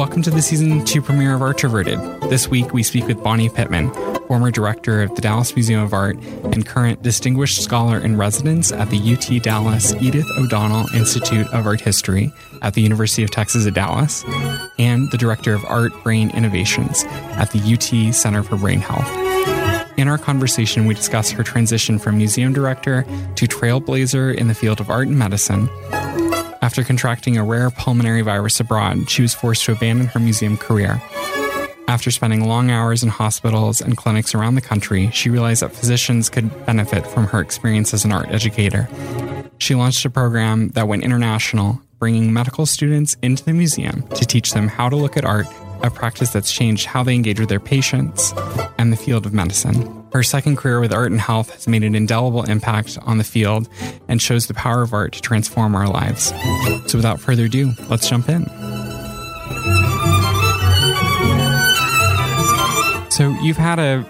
Welcome to the season two premiere of Artroverted. This week, we speak with Bonnie Pittman, former director of the Dallas Museum of Art and current distinguished scholar in residence at the UT Dallas Edith O'Donnell Institute of Art History at the University of Texas at Dallas, and the director of Art Brain Innovations at the UT Center for Brain Health. In our conversation, we discuss her transition from museum director to trailblazer in the field of art and medicine. After contracting a rare pulmonary virus abroad, she was forced to abandon her museum career. After spending long hours in hospitals and clinics around the country, she realized that physicians could benefit from her experience as an art educator. She launched a program that went international, bringing medical students into the museum to teach them how to look at art, a practice that's changed how they engage with their patients and the field of medicine. Her second career with art and health has made an indelible impact on the field and shows the power of art to transform our lives. So, without further ado, let's jump in. So, you've had a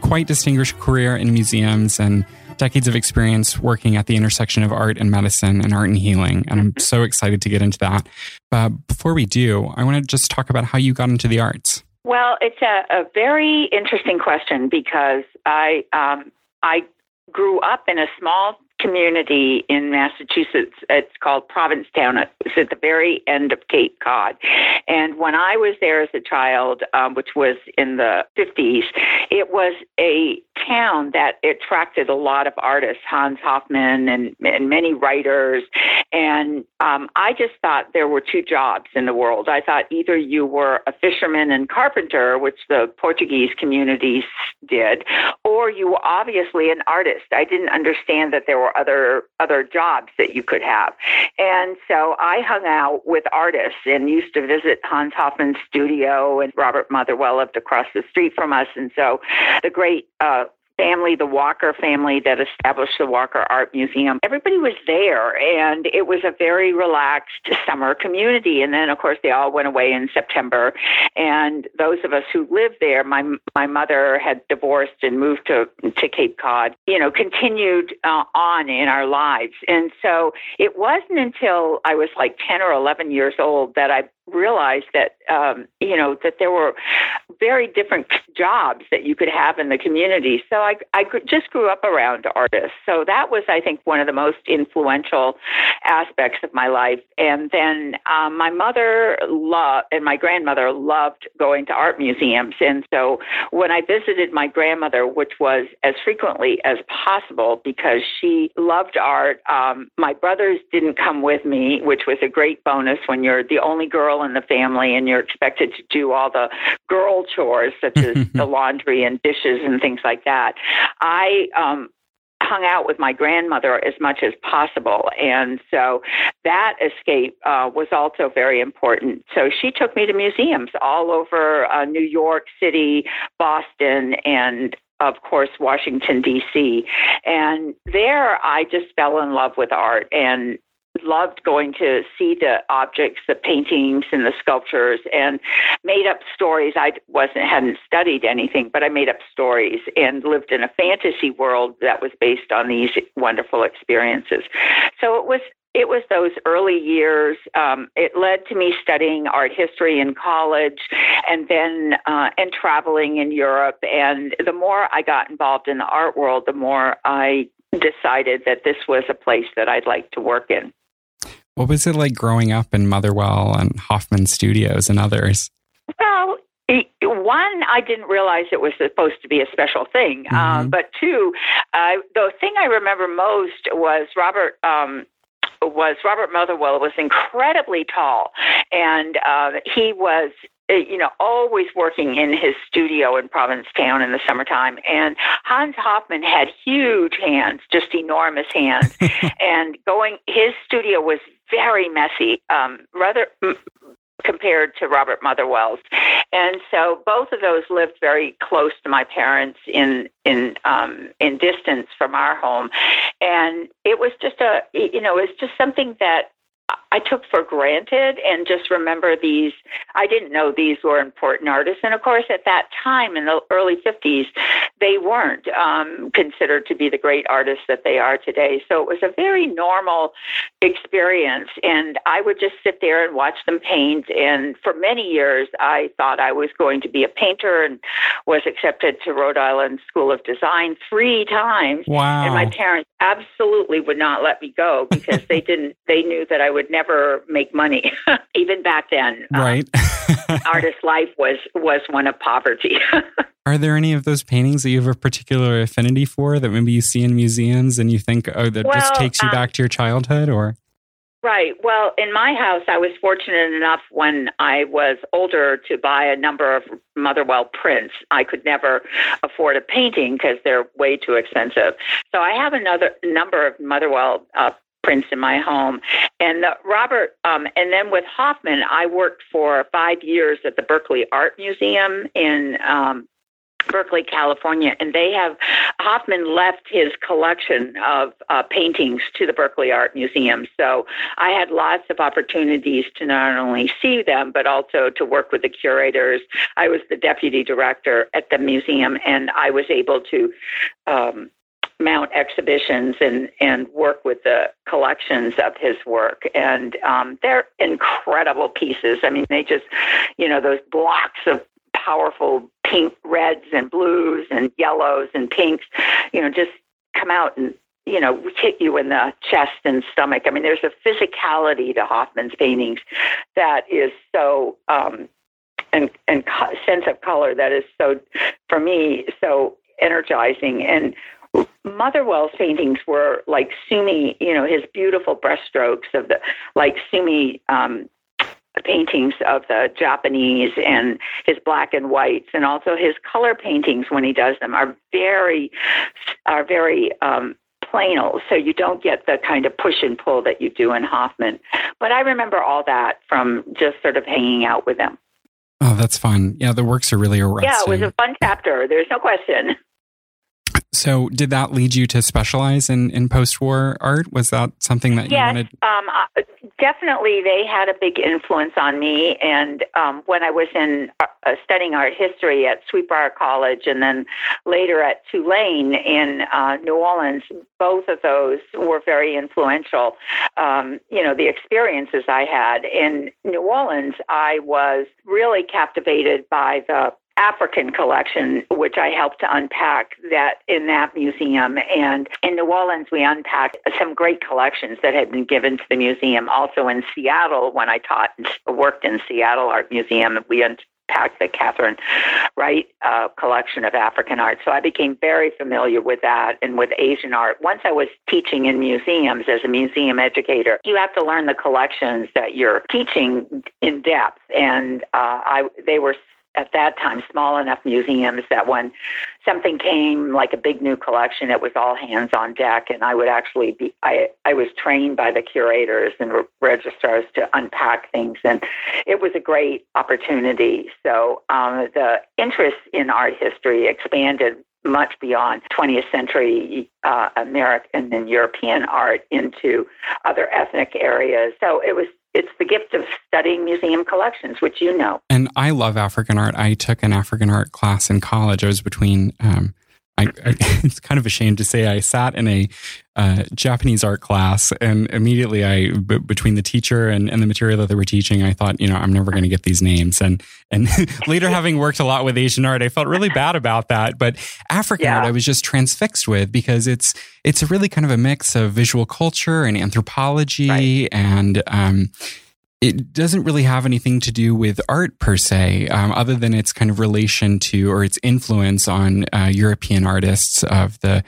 quite distinguished career in museums and decades of experience working at the intersection of art and medicine and art and healing. And I'm mm-hmm. so excited to get into that. But before we do, I want to just talk about how you got into the arts. Well, it's a, a very interesting question because I um, I grew up in a small community in Massachusetts. It's called Provincetown. It's at the very end of Cape Cod. And when I was there as a child, um, which was in the 50s, it was a town that attracted a lot of artists, Hans Hofmann and, and many writers. And um, I just thought there were two jobs in the world. I thought either you were a fisherman and carpenter, which the Portuguese communities did, or you were obviously an artist. I didn't understand that there were other other jobs that you could have. And so I hung out with artists and used to visit Hans Hofmann's studio and Robert Motherwell lived across the street from us. And so the great uh, family, the Walker family that established the Walker Art Museum, everybody was there and it was a very relaxed summer community. And then, of course, they all went away in September. And those of us who lived there, my, my mother had divorced and moved to, to Cape Cod, you know, continued uh, on in our lives. And so it wasn't until I was like 10 or 11 years old that I realized that um, you know that there were very different jobs that you could have in the community. So I I just grew up around artists. So that was I think one of the most influential aspects of my life. And then um, my mother loved and my grandmother loved going to art museums. And so when I visited my grandmother, which was as frequently as possible because she loved art, um, my brothers didn't come with me, which was a great bonus when you're the only girl girl in the family and you're expected to do all the girl chores such as the laundry and dishes and things like that. I um hung out with my grandmother as much as possible. And so that escape uh, was also very important. So she took me to museums all over uh, New York City, Boston, and of course, Washington, D.C. And there I just fell in love with art and loved going to see the objects, the paintings and the sculptures and made up stories. I wasn't hadn't studied anything, but I made up stories and lived in a fantasy world that was based on these wonderful experiences. So it was it was those early years. Um, it led to me studying art history in college, and then uh, and traveling in Europe. And the more I got involved in the art world, the more I decided that this was a place that I'd like to work in. What was it like growing up in Motherwell and Hofmann Studios and others? Well, one, I didn't realize it was supposed to be a special thing. Uh, mm-hmm. Uh, but two, uh, the thing I remember most was Robert. Um, was Robert Motherwell was incredibly tall, and uh, he was you know, always working in his studio in Provincetown in the summertime. And Hans Hofmann had huge hands, just enormous hands. and going, his studio was very messy, um, rather compared to Robert Motherwell's. And so both of those lived very close to my parents in in um, in distance from our home, and it was just a you know it was just something that I took for granted and just remember these. I didn't know these were important artists. And of course, at that time in the early 50s, they weren't um, considered to be the great artists that they are today. So it was a very normal experience. And I would just sit there and watch them paint. And for many years, I thought I was going to be a painter and was accepted to Rhode Island School of Design three times. Wow. And my parents absolutely would not let me go because they didn't, they knew that I would never make money, even back then. Um, right. Um, artist life was, was one of poverty. Are there any of those paintings that you have a particular affinity for that maybe you see in museums and you think, oh, that well, just takes you um, back to your childhood or? Right. Well, in my house, I was fortunate enough when I was older to buy a number of Motherwell prints. I could never afford a painting because they're way too expensive. So I have another number of Motherwell uh, prints in my home. And the, Robert, um, and then with Hofmann, I worked for five years at the Berkeley Art Museum in um, Berkeley, California, and they have Hofmann left his collection of uh, paintings to the Berkeley Art Museum. So I had lots of opportunities to not only see them, but also to work with the curators. I was the deputy director at the museum, and I was able to. Um, mount exhibitions and and work with the collections of his work and um, they're incredible pieces i mean they just you know those blocks of powerful pink reds and blues and yellows and pinks, you know, just come out and you know, hit you in the chest and stomach. I mean, there's a physicality to Hofmann's paintings that is so, um, and and co- sense of color that is so, for me, so energizing. And Motherwell's paintings were like Sumi, you know, his beautiful brushstrokes of the like Sumi um, paintings of the Japanese and his black and whites, and also his color paintings when he does them are very are very um, planal, so you don't get the kind of push and pull that you do in Hofmann. But I remember all that from just sort of hanging out with him. Oh, that's fun. Yeah, the works are really arresting. Yeah, it was a fun chapter. There's no question. So, did that lead you to specialize in, in post war art? Was that something that you yes, wanted? Um, uh, definitely, they had a big influence on me. And um, when I was in uh, uh, studying art history at Sweet Briar College and then later at Tulane in uh, New Orleans, both of those were very influential. Um, you know, the experiences I had in New Orleans, I was really captivated by the African collection, which I helped to unpack that in that museum. And in New Orleans, we unpacked some great collections that had been given to the museum. Also in Seattle, when I taught and worked in Seattle Art Museum, we unpacked the Katherine White uh, collection of African art. So I became very familiar with that and with Asian art. Once I was teaching in museums as a museum educator, you have to learn the collections that you're teaching in depth. And uh, I, they were at that time small enough museums that when something came like a big new collection it was all hands on deck and i would actually be i i was trained by the curators and registrars to unpack things and it was a great opportunity so um, the interest in art history expanded much beyond 20th century uh, American and European art into other ethnic areas. So it was it's the gift of studying museum collections, which you know. And I love African art. I took an African art class in college. I was between um, I, I, it's kind of a shame to say I sat in a uh, Japanese art class and immediately I, b- between the teacher and, and the material that they were teaching, I thought, you know, I'm never going to get these names. And, and later having worked a lot with Asian art, I felt really bad about that. But African yeah. art, I was just transfixed with because it's, it's a really kind of a mix of visual culture and anthropology right. and, um, it doesn't really have anything to do with art per se, um, other than its kind of relation to or its influence on uh, European artists of the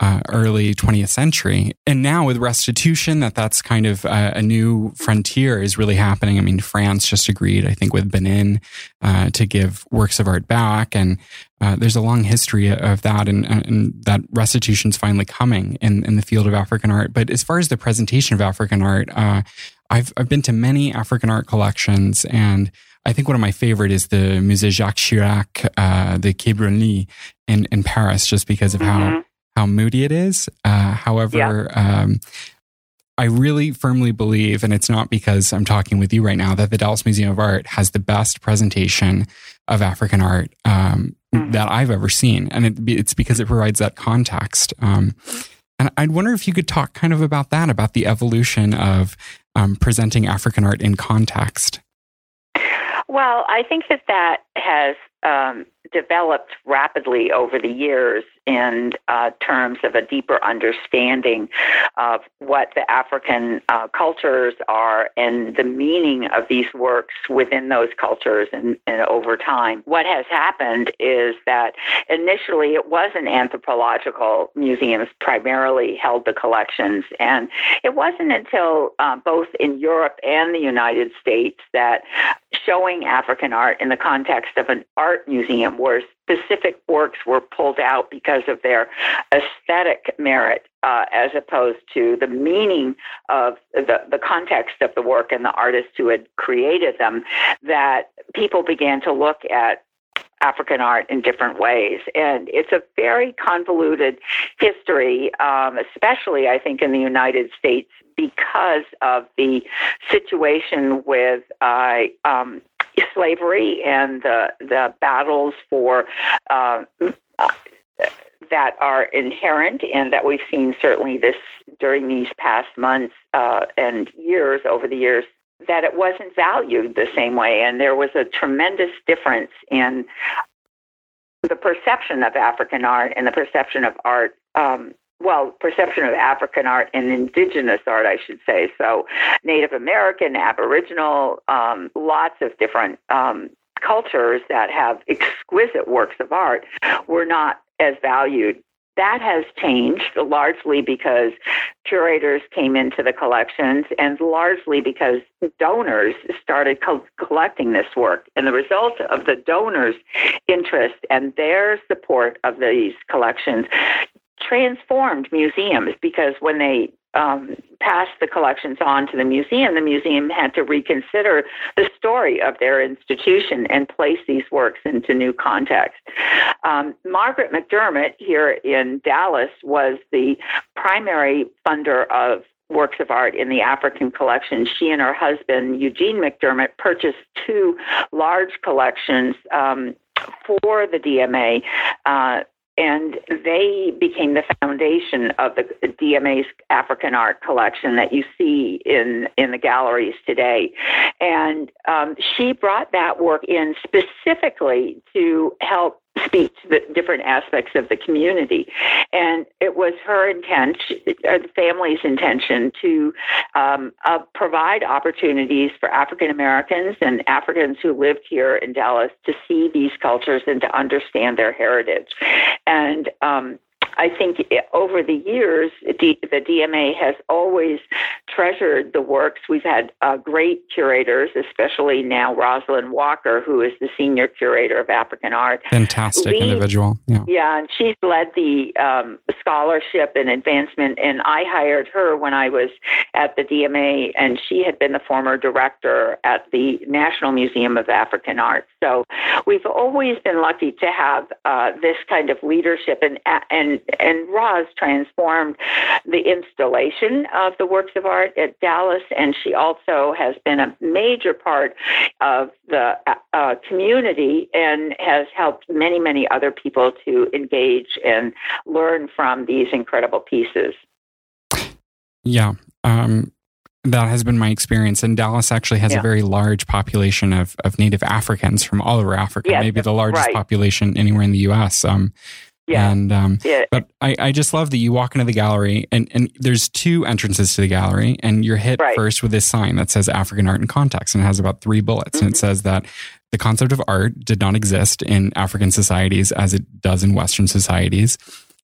uh, early 20th century. And now with restitution, that that's kind of uh, a new frontier is really happening. I mean, France just agreed, I think, with Benin uh, to give works of art back. And uh, there's a long history of that, and, and that restitution's finally coming in, in the field of African art. But as far as the presentation of African art, uh, I've I've been to many African art collections, and I think one of my favorite is the Musée Jacques Chirac, uh, the Quai Branly in in Paris, just because of mm-hmm. how how moody it is. Uh, however, yeah. um, I really firmly believe, and it's not because I'm talking with you right now, that the Dallas Museum of Art has the best presentation of African art um, mm-hmm. that I've ever seen. And it, it's because it provides that context. Um, and I'd wonder if you could talk kind of about that, about the evolution of um, presenting African art in context. Well, I think that that has um, developed rapidly over the years in uh, terms of a deeper understanding of what the African uh, cultures are and the meaning of these works within those cultures and, and, over time. What has happened is that initially it was an anthropological museums primarily held the collections, and it wasn't until uh, both in Europe and the United States that showing African art in the context of an art museum where specific works were pulled out because of their aesthetic merit uh, as opposed to the meaning of the, the context of the work and the artists who had created them, that people began to look at African art in different ways. And it's a very convoluted history, um, especially, I think, in the United States because of the situation with uh, um, slavery and the the battles for uh, that are inherent and that we've seen certainly this during these past months uh, and years over the years that it wasn't valued the same way. And there was a tremendous difference in the perception of African art and the perception of art um, well, perception of African art and indigenous art, I should say. So, Native American, Aboriginal, um, lots of different um, cultures that have exquisite works of art were not as valued. That has changed largely because curators came into the collections and largely because donors started co- collecting this work. And the result of the donors' interest and their support of these collections transformed museums because when they um, passed the collections on to the museum, the museum had to reconsider the story of their institution and place these works into new context. Um, Margaret McDermott here in Dallas was the primary funder of works of art in the African collection. She and her husband, Eugene McDermott, purchased two large collections um, for the DMA. Uh, and they became the foundation of the DMA's African art collection that you see in in the galleries today. And um, she brought that work in specifically to help speak to the different aspects of the community. And it was her intent, or the family's intention, to um, uh, provide opportunities for African Americans and Africans who lived here in Dallas to see these cultures and to understand their heritage. And um, I think over the years, the DMA has always treasured the works. We've had uh, great curators, especially now Rosalind Walker, who is the senior curator of African art. Fantastic Lead, individual. Yeah. yeah, and she's led the um, scholarship and advancement. And I hired her when I was at the DMA, and she had been the former director at the National Museum of African Art. So we've always been lucky to have uh, this kind of leadership and and and Roz transformed the installation of the works of art at Dallas, and she also has been a major part of the uh, community and has helped many, many other people to engage and learn from these incredible pieces. Yeah. Um, that has been my experience. And Dallas actually has yeah. a very large population of, of Native Africans from all over Africa, yes, maybe the largest right. population anywhere in the US. Um, yeah. And um, yeah. but I, I just love that you walk into the gallery and, and there's two entrances to the gallery and you're hit right. first with this sign that says African art in context and it has about three bullets mm-hmm. and it mm-hmm. says that the concept of art did not exist in African societies as it does in Western societies.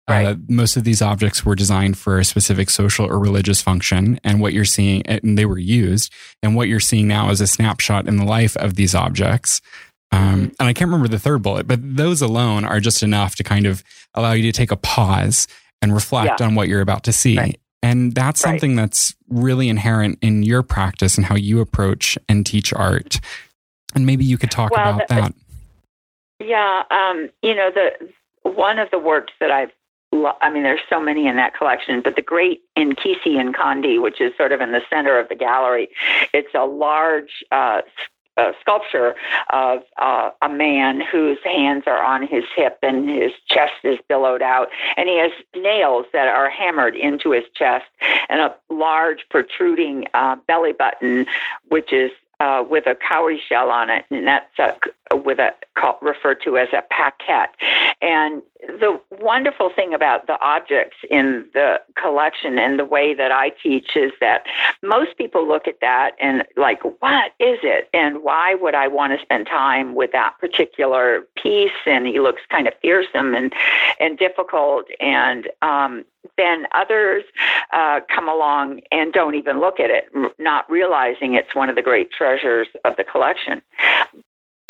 Uh, right. Uh, most of these objects were designed for a specific social or religious function, and what you're seeing, and they were used. And what you're seeing now is a snapshot in the life of these objects um, and I can't remember the third bullet, but those alone are just enough to kind of allow you to take a pause and reflect yeah. on what you're about to see. Right. And that's right. something that's really inherent in your practice and how you approach and teach art. And maybe you could talk well, about the, that. Yeah, um, you know, the one of the works that I've I mean, there's so many in that collection, but the great Nkisi and Nkondi, which is sort of in the center of the gallery, it's a large uh, sculpture of uh, a man whose hands are on his hip and his chest is billowed out, and he has nails that are hammered into his chest and a large protruding uh, belly button, which is uh, with a cowrie shell on it, and that's a, with a called, referred to as a paquette. And the wonderful thing about the objects in the collection and the way that I teach is that most people look at that and like, what is it? And why would I want to spend time with that particular piece? And he looks kind of fearsome and and difficult. And um, then others uh, come along and don't even look at it, not realizing it's one of the great treasures of the collection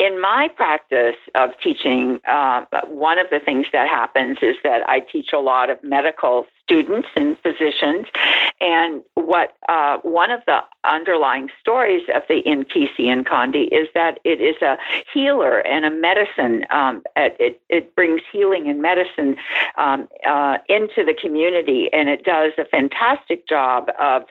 in my practice of teaching, uh, one of the things that happens is that I teach a lot of medical students and physicians. And what uh, one of the underlying stories of the Nkisi Nkondi is that it is a healer and a medicine. Um, it, it brings healing and medicine um, uh, into the community, and it does a fantastic job of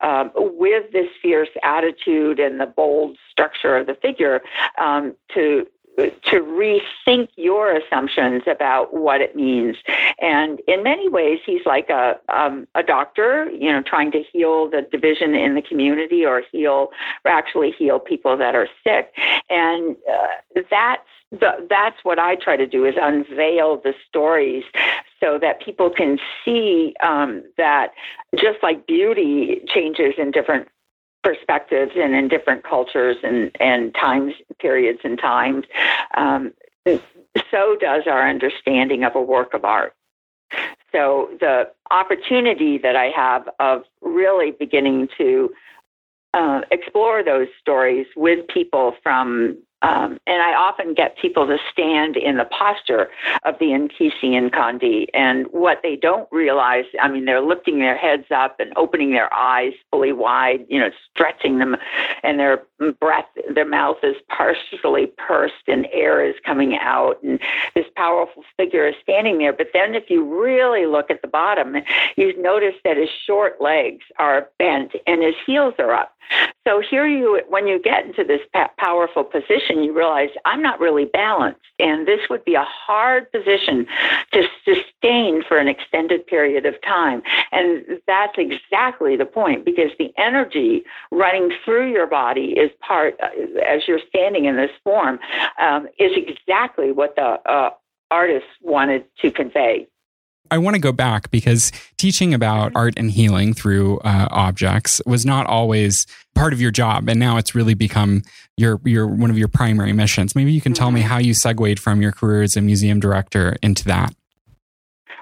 um, with this fierce attitude and the bold structure of the figure um, to to rethink your assumptions about what it means. And in many ways, he's like a um, a doctor, you know, trying to heal the division in the community or heal or actually heal people that are sick. And uh, that's that's what I try to do is unveil the stories so that people can see um, that just like beauty changes in different perspectives and in different cultures and, and times, periods and times, um, so does our understanding of a work of art. So the opportunity that I have of really beginning to uh, explore those stories with people from um, and I often get people to stand in the posture of the Nkisi Nkondi. And what they don't realize, I mean, they're lifting their heads up and opening their eyes fully wide, you know, stretching them, and their breath, their mouth is partially pursed and air is coming out. And this powerful figure is standing there. But then if you really look at the bottom, you notice that his short legs are bent and his heels are up. So here you, when you get into this powerful position, you realize I'm not really balanced, and this would be a hard position to sustain for an extended period of time. And that's exactly the point, because the energy running through your body is part, uh, as you're standing in this form, um, is exactly what the uh, artist wanted to convey. I want to go back because teaching about mm-hmm. art and healing through uh, objects was not always part of your job, and now it's really become your your one of your primary missions. Maybe you can tell me mm-hmm. how you segued from your career as a museum director into that.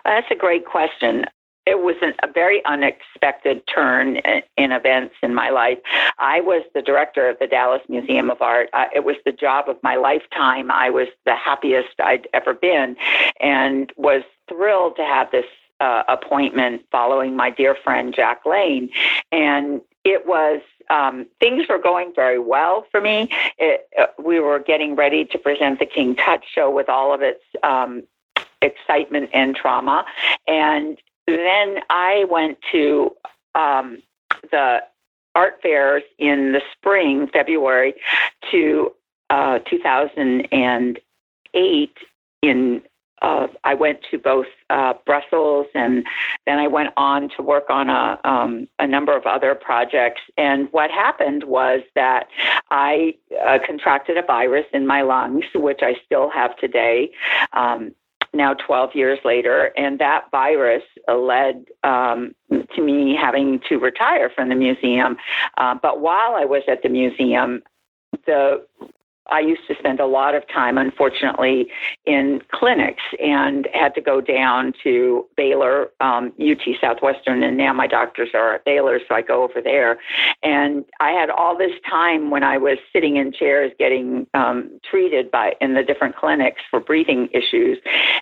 That's a great question it was an, a very unexpected turn in events in my life. I was the director of the Dallas Museum of Art. Uh, it was the job of my lifetime. I was the happiest I'd ever been and was thrilled to have this uh, appointment following my dear friend Jack Lane. And it was um, things were going very well for me. It, uh, we were getting ready to present the King Tut show with all of its um, excitement and trauma. And then I went to um, the art fairs in the spring, February, to uh, 2008 in uh, I went to both uh, Brussels and then I went on to work on a, um, a number of other projects. And what happened was that I uh, contracted a virus in my lungs, which I still have today. Um, now 12 years later, and that virus led um, to me having to retire from the museum. Uh, but while I was at the museum, the I used to spend a lot of time, unfortunately, in clinics and had to go down to Baylor, um, UT Southwestern, and now my doctors are at Baylor, so I go over there. And I had all this time when I was sitting in chairs getting um, treated by in the different clinics for breathing issues,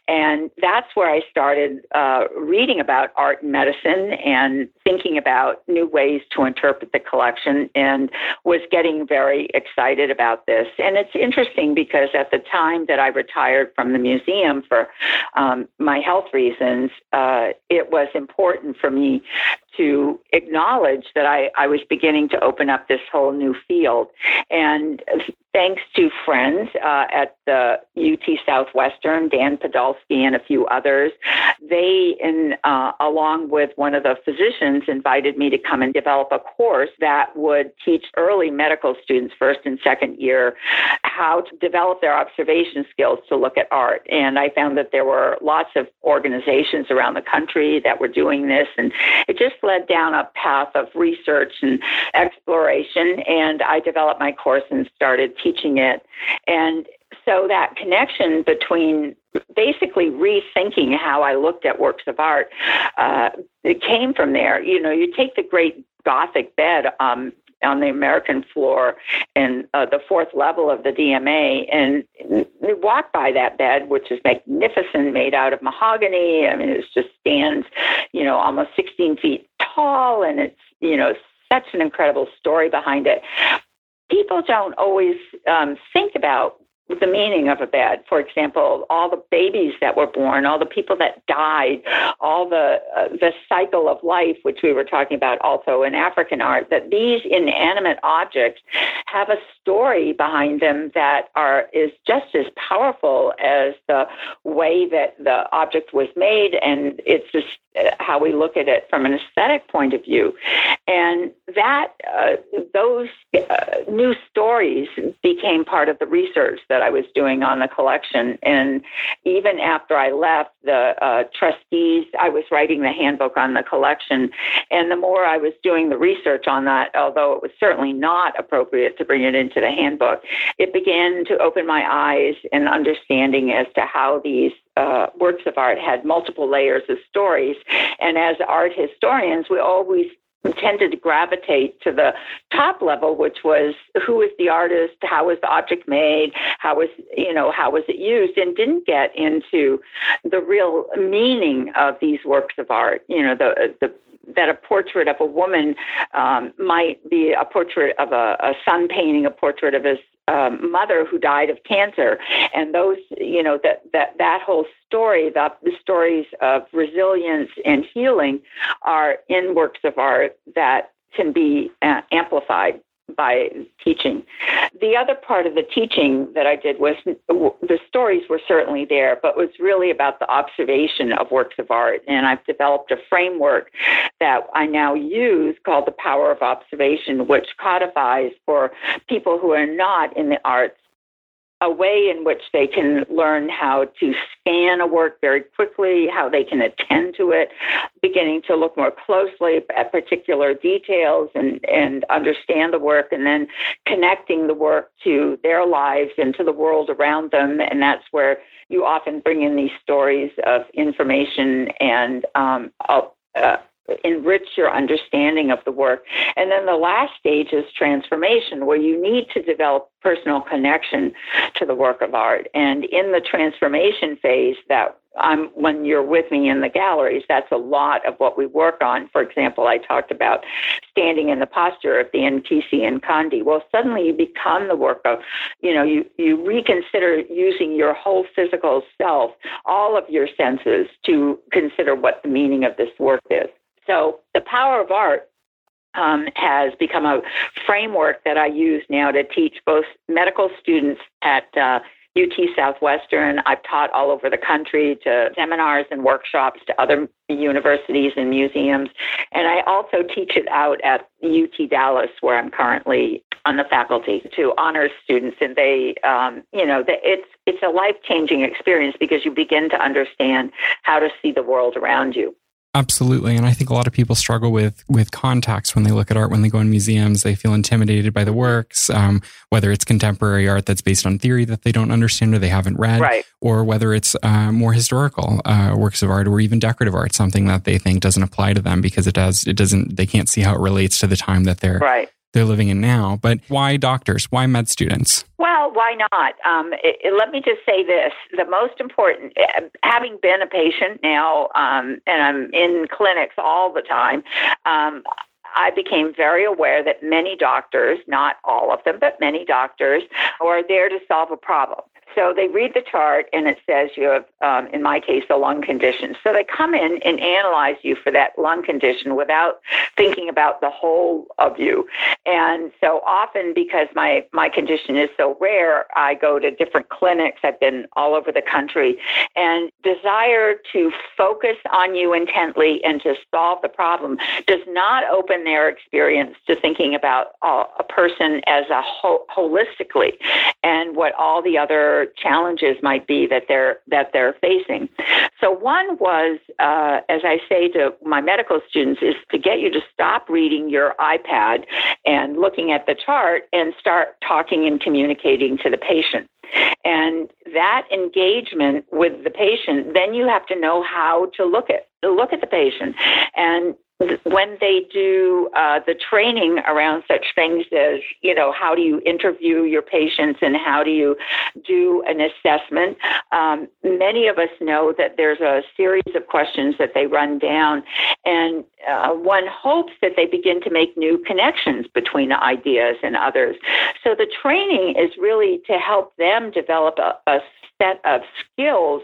and that's where I started uh, reading about art and medicine and thinking about new ways to interpret the collection, and was getting very excited about this and it's interesting because at the time that I retired from the museum for um, my health reasons, uh, it was important for me to acknowledge that I, I was beginning to open up this whole new field. And thanks to friends uh, at the UT Southwestern, Dan Podolsky and a few others, they, in, uh, along with one of the physicians, invited me to come and develop a course that would teach early medical students, first and second year, how to develop their observation skills to look at art. And I found that there were lots of organizations around the country that were doing this, and it just led down a path of research and exploration. And I developed my course and started teaching it. And so that connection between basically rethinking how I looked at works of art, uh, it came from there. You know, you take the great Gothic bed um, on the American floor and uh, the fourth level of the DMA. And we walk by that bed, which is magnificent, made out of mahogany. I mean, it just stands, you know, almost 16 feet tall, and it's, you know, such an incredible story behind it. People don't always um, think about the meaning of a bed. For example, all the babies that were born, all the people that died, all the uh, the cycle of life, which we were talking about also in African art. That these inanimate objects have a story behind them that are is just as powerful as the way that the object was made, and it's just how we look at it from an aesthetic point of view. And that uh, those uh, new stories became part of the research that I was doing on the collection. And even after I left, the uh, trustees, I was writing the handbook on the collection. And the more I was doing the research on that, although it was certainly not appropriate to bring it into the handbook, it began to open my eyes and understanding as to how these uh, works of art had multiple layers of stories. And as art historians, we always tended to gravitate to the top level, which was who is the artist, how was the object made, how was you know how was it used, and didn't get into the real meaning of these works of art. You know the the that a portrait of a woman um, might be a portrait of a, a son painting a portrait of his um, mother who died of cancer, and those, you know, that that that whole story, the, the stories of resilience and healing, are in works of art that can be uh, amplified by teaching. The other part of the teaching that I did was the stories were certainly there, but was really about the observation of works of art. And I've developed a framework that I now use called the power of observation, which codifies for people who are not in the arts a way in which they can learn how to scan a work very quickly, how they can attend to it, beginning to look more closely at particular details and, and understand the work, and then connecting the work to their lives and to the world around them. And that's where you often bring in these stories of information and um, uh, enrich your understanding of the work. And then the last stage is transformation, where you need to develop personal connection to the work of art. And in the transformation phase, that um, when you're with me in the galleries, that's a lot of what we work on. For example, I talked about standing in the posture of the Nkisi Nkondi. Well, suddenly you become the work of, you know, you, you reconsider using your whole physical self, all of your senses to consider what the meaning of this work is. So the power of art um, has become a framework that I use now to teach both medical students at uh, UT Southwestern. I've taught all over the country to seminars and workshops to other universities and museums. And I also teach it out at UT Dallas, where I'm currently on the faculty to honors students. And they, um, you know, the, it's, it's a life changing experience because you begin to understand how to see the world around you. Absolutely. And I think a lot of people struggle with with context when they look at art, when they go in museums, they feel intimidated by the works, um, whether it's contemporary art that's based on theory that they don't understand or they haven't read, right. or whether it's uh, more historical uh, works of art or even decorative art, something that they think doesn't apply to them because it does, it doesn't, they can't see how it relates to the time that they're right they're living in now. But why doctors? Why med students? Well, why not? Um, it, it, let me just say this: the most important, eh, having been a patient now, um, and I'm in clinics all the time. Um, I became very aware that many doctors, not all of them, but many doctors, are there to solve a problem. So they read the chart and it says you have, um, in my case, a lung condition. So they come in and analyze you for that lung condition without thinking about the whole of you. And so often, because my, my condition is so rare, I go to different clinics. I've been all over the country and desire to focus on you intently and to solve the problem does not open their experience to thinking about uh, a person as a holistically and what all the other challenges might be that they're that they're facing. So one was, uh, as I say to my medical students, is to get you to stop reading your iPad and looking at the chart and start talking and communicating to the patient. And that engagement with the patient, then you have to know how to look at look at the patient and when they do uh, the training around such things as, you know, how do you interview your patients and how do you do an assessment, um, many of us know that there's a series of questions that they run down, and uh, one hopes that they begin to make new connections between ideas and others. So the training is really to help them develop a, a set of skills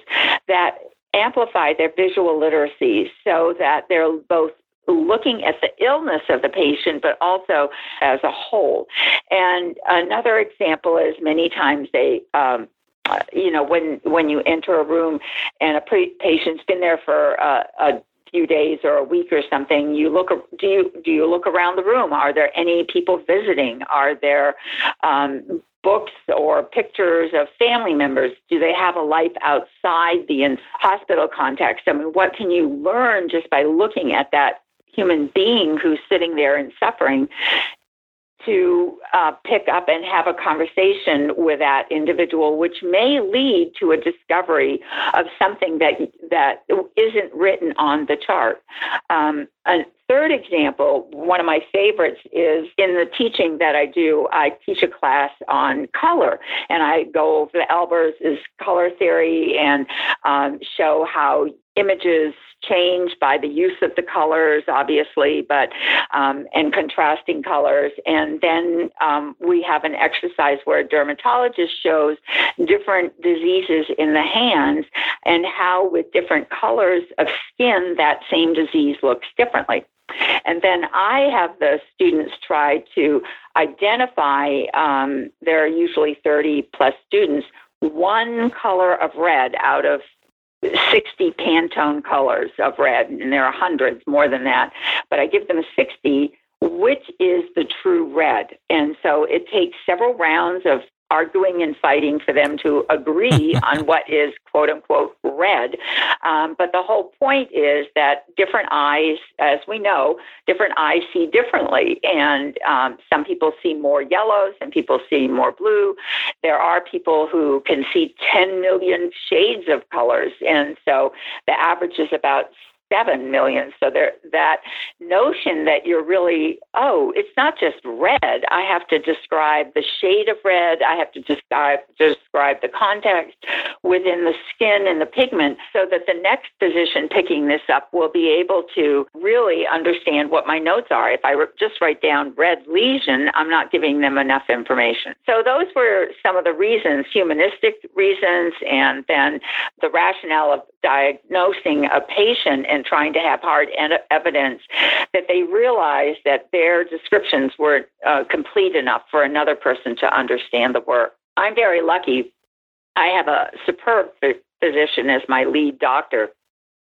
that amplify their visual literacy so that they're both looking at the illness of the patient, but also as a whole. And another example is many times they, um, uh, you know, when when you enter a room and a pre- patient's been there for uh, a few days or a week or something you look do you do you look around the room are there any people visiting are there um, books or pictures of family members? Do they have a life outside the hospital context? I mean, what can you learn just by looking at that human being who's sitting there and suffering to uh, pick up and have a conversation with that individual, which may lead to a discovery of something that that isn't written on the chart. Um, a third example, one of my favorites, is in the teaching that I do. I teach a class on color, and I go over the Albers' color theory and um, show how images change by the use of the colors, obviously, but um, and contrasting colors. And then um, we have an exercise where a dermatologist shows different diseases in the hands and how, with different colors of skin, that same disease looks differently. And then I have the students try to identify, um, there are usually 30 plus students, one color of red out of 60 Pantone colors of red, and there are hundreds more than that. But I give them 60, which is the true red. And so it takes several rounds of arguing and fighting for them to agree on what is quote unquote red. Um, but the whole point is that different eyes, as we know, different eyes see differently. And um, some people see more yellow, some people see more blue. There are people who can see 10 million shades of colors. And so the average is about seven million. So there, that notion that you're really, oh, it's not just red. I have to describe the shade of red. I have to describe describe the context within the skin and the pigment, so that the next physician picking this up will be able to really understand what my notes are. If I just write down red lesion, I'm not giving them enough information. So those were some of the reasons, humanistic reasons, and then the rationale of diagnosing a patient and trying to have hard evidence that they realized that their descriptions were uh, complete enough for another person to understand the work. I'm very lucky. I have a superb physician as my lead doctor,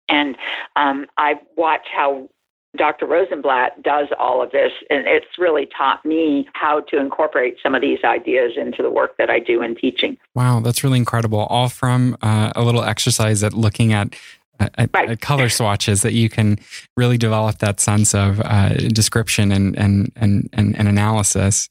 and um, I watch how Dr. Rosenblatt does all of this, and it's really taught me how to incorporate some of these ideas into the work that I do in teaching. Wow, that's really incredible. All from uh, a little exercise at looking at at, right. color swatches that you can really develop that sense of uh, description and, and, and, and, and analysis.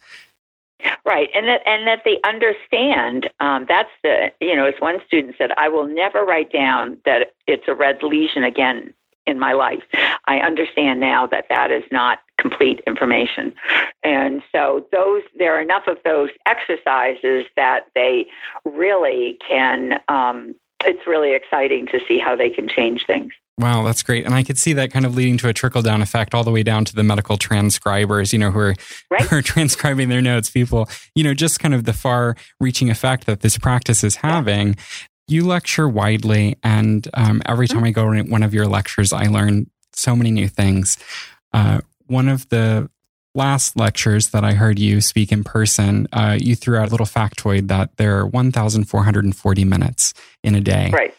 Right, and that and that they understand. Um, that's the you know, as one student said, I will never write down that it's a red lesion again in my life. I understand now that that is not complete information. And so those there are enough of those exercises that they really can um, it's really exciting to see how they can change things. Wow, that's great. And I could see that kind of leading to a trickle down effect all the way down to the medical transcribers, you know, who are, right. who are transcribing their notes, people, you know, just kind of the far reaching effect that this practice is having. Yeah. You lecture widely, and um, every time I go to one of your lectures, I learn so many new things. Uh, one of the last lectures that I heard you speak in person, uh, you threw out a little factoid that there are 1,440 minutes in a day. Right.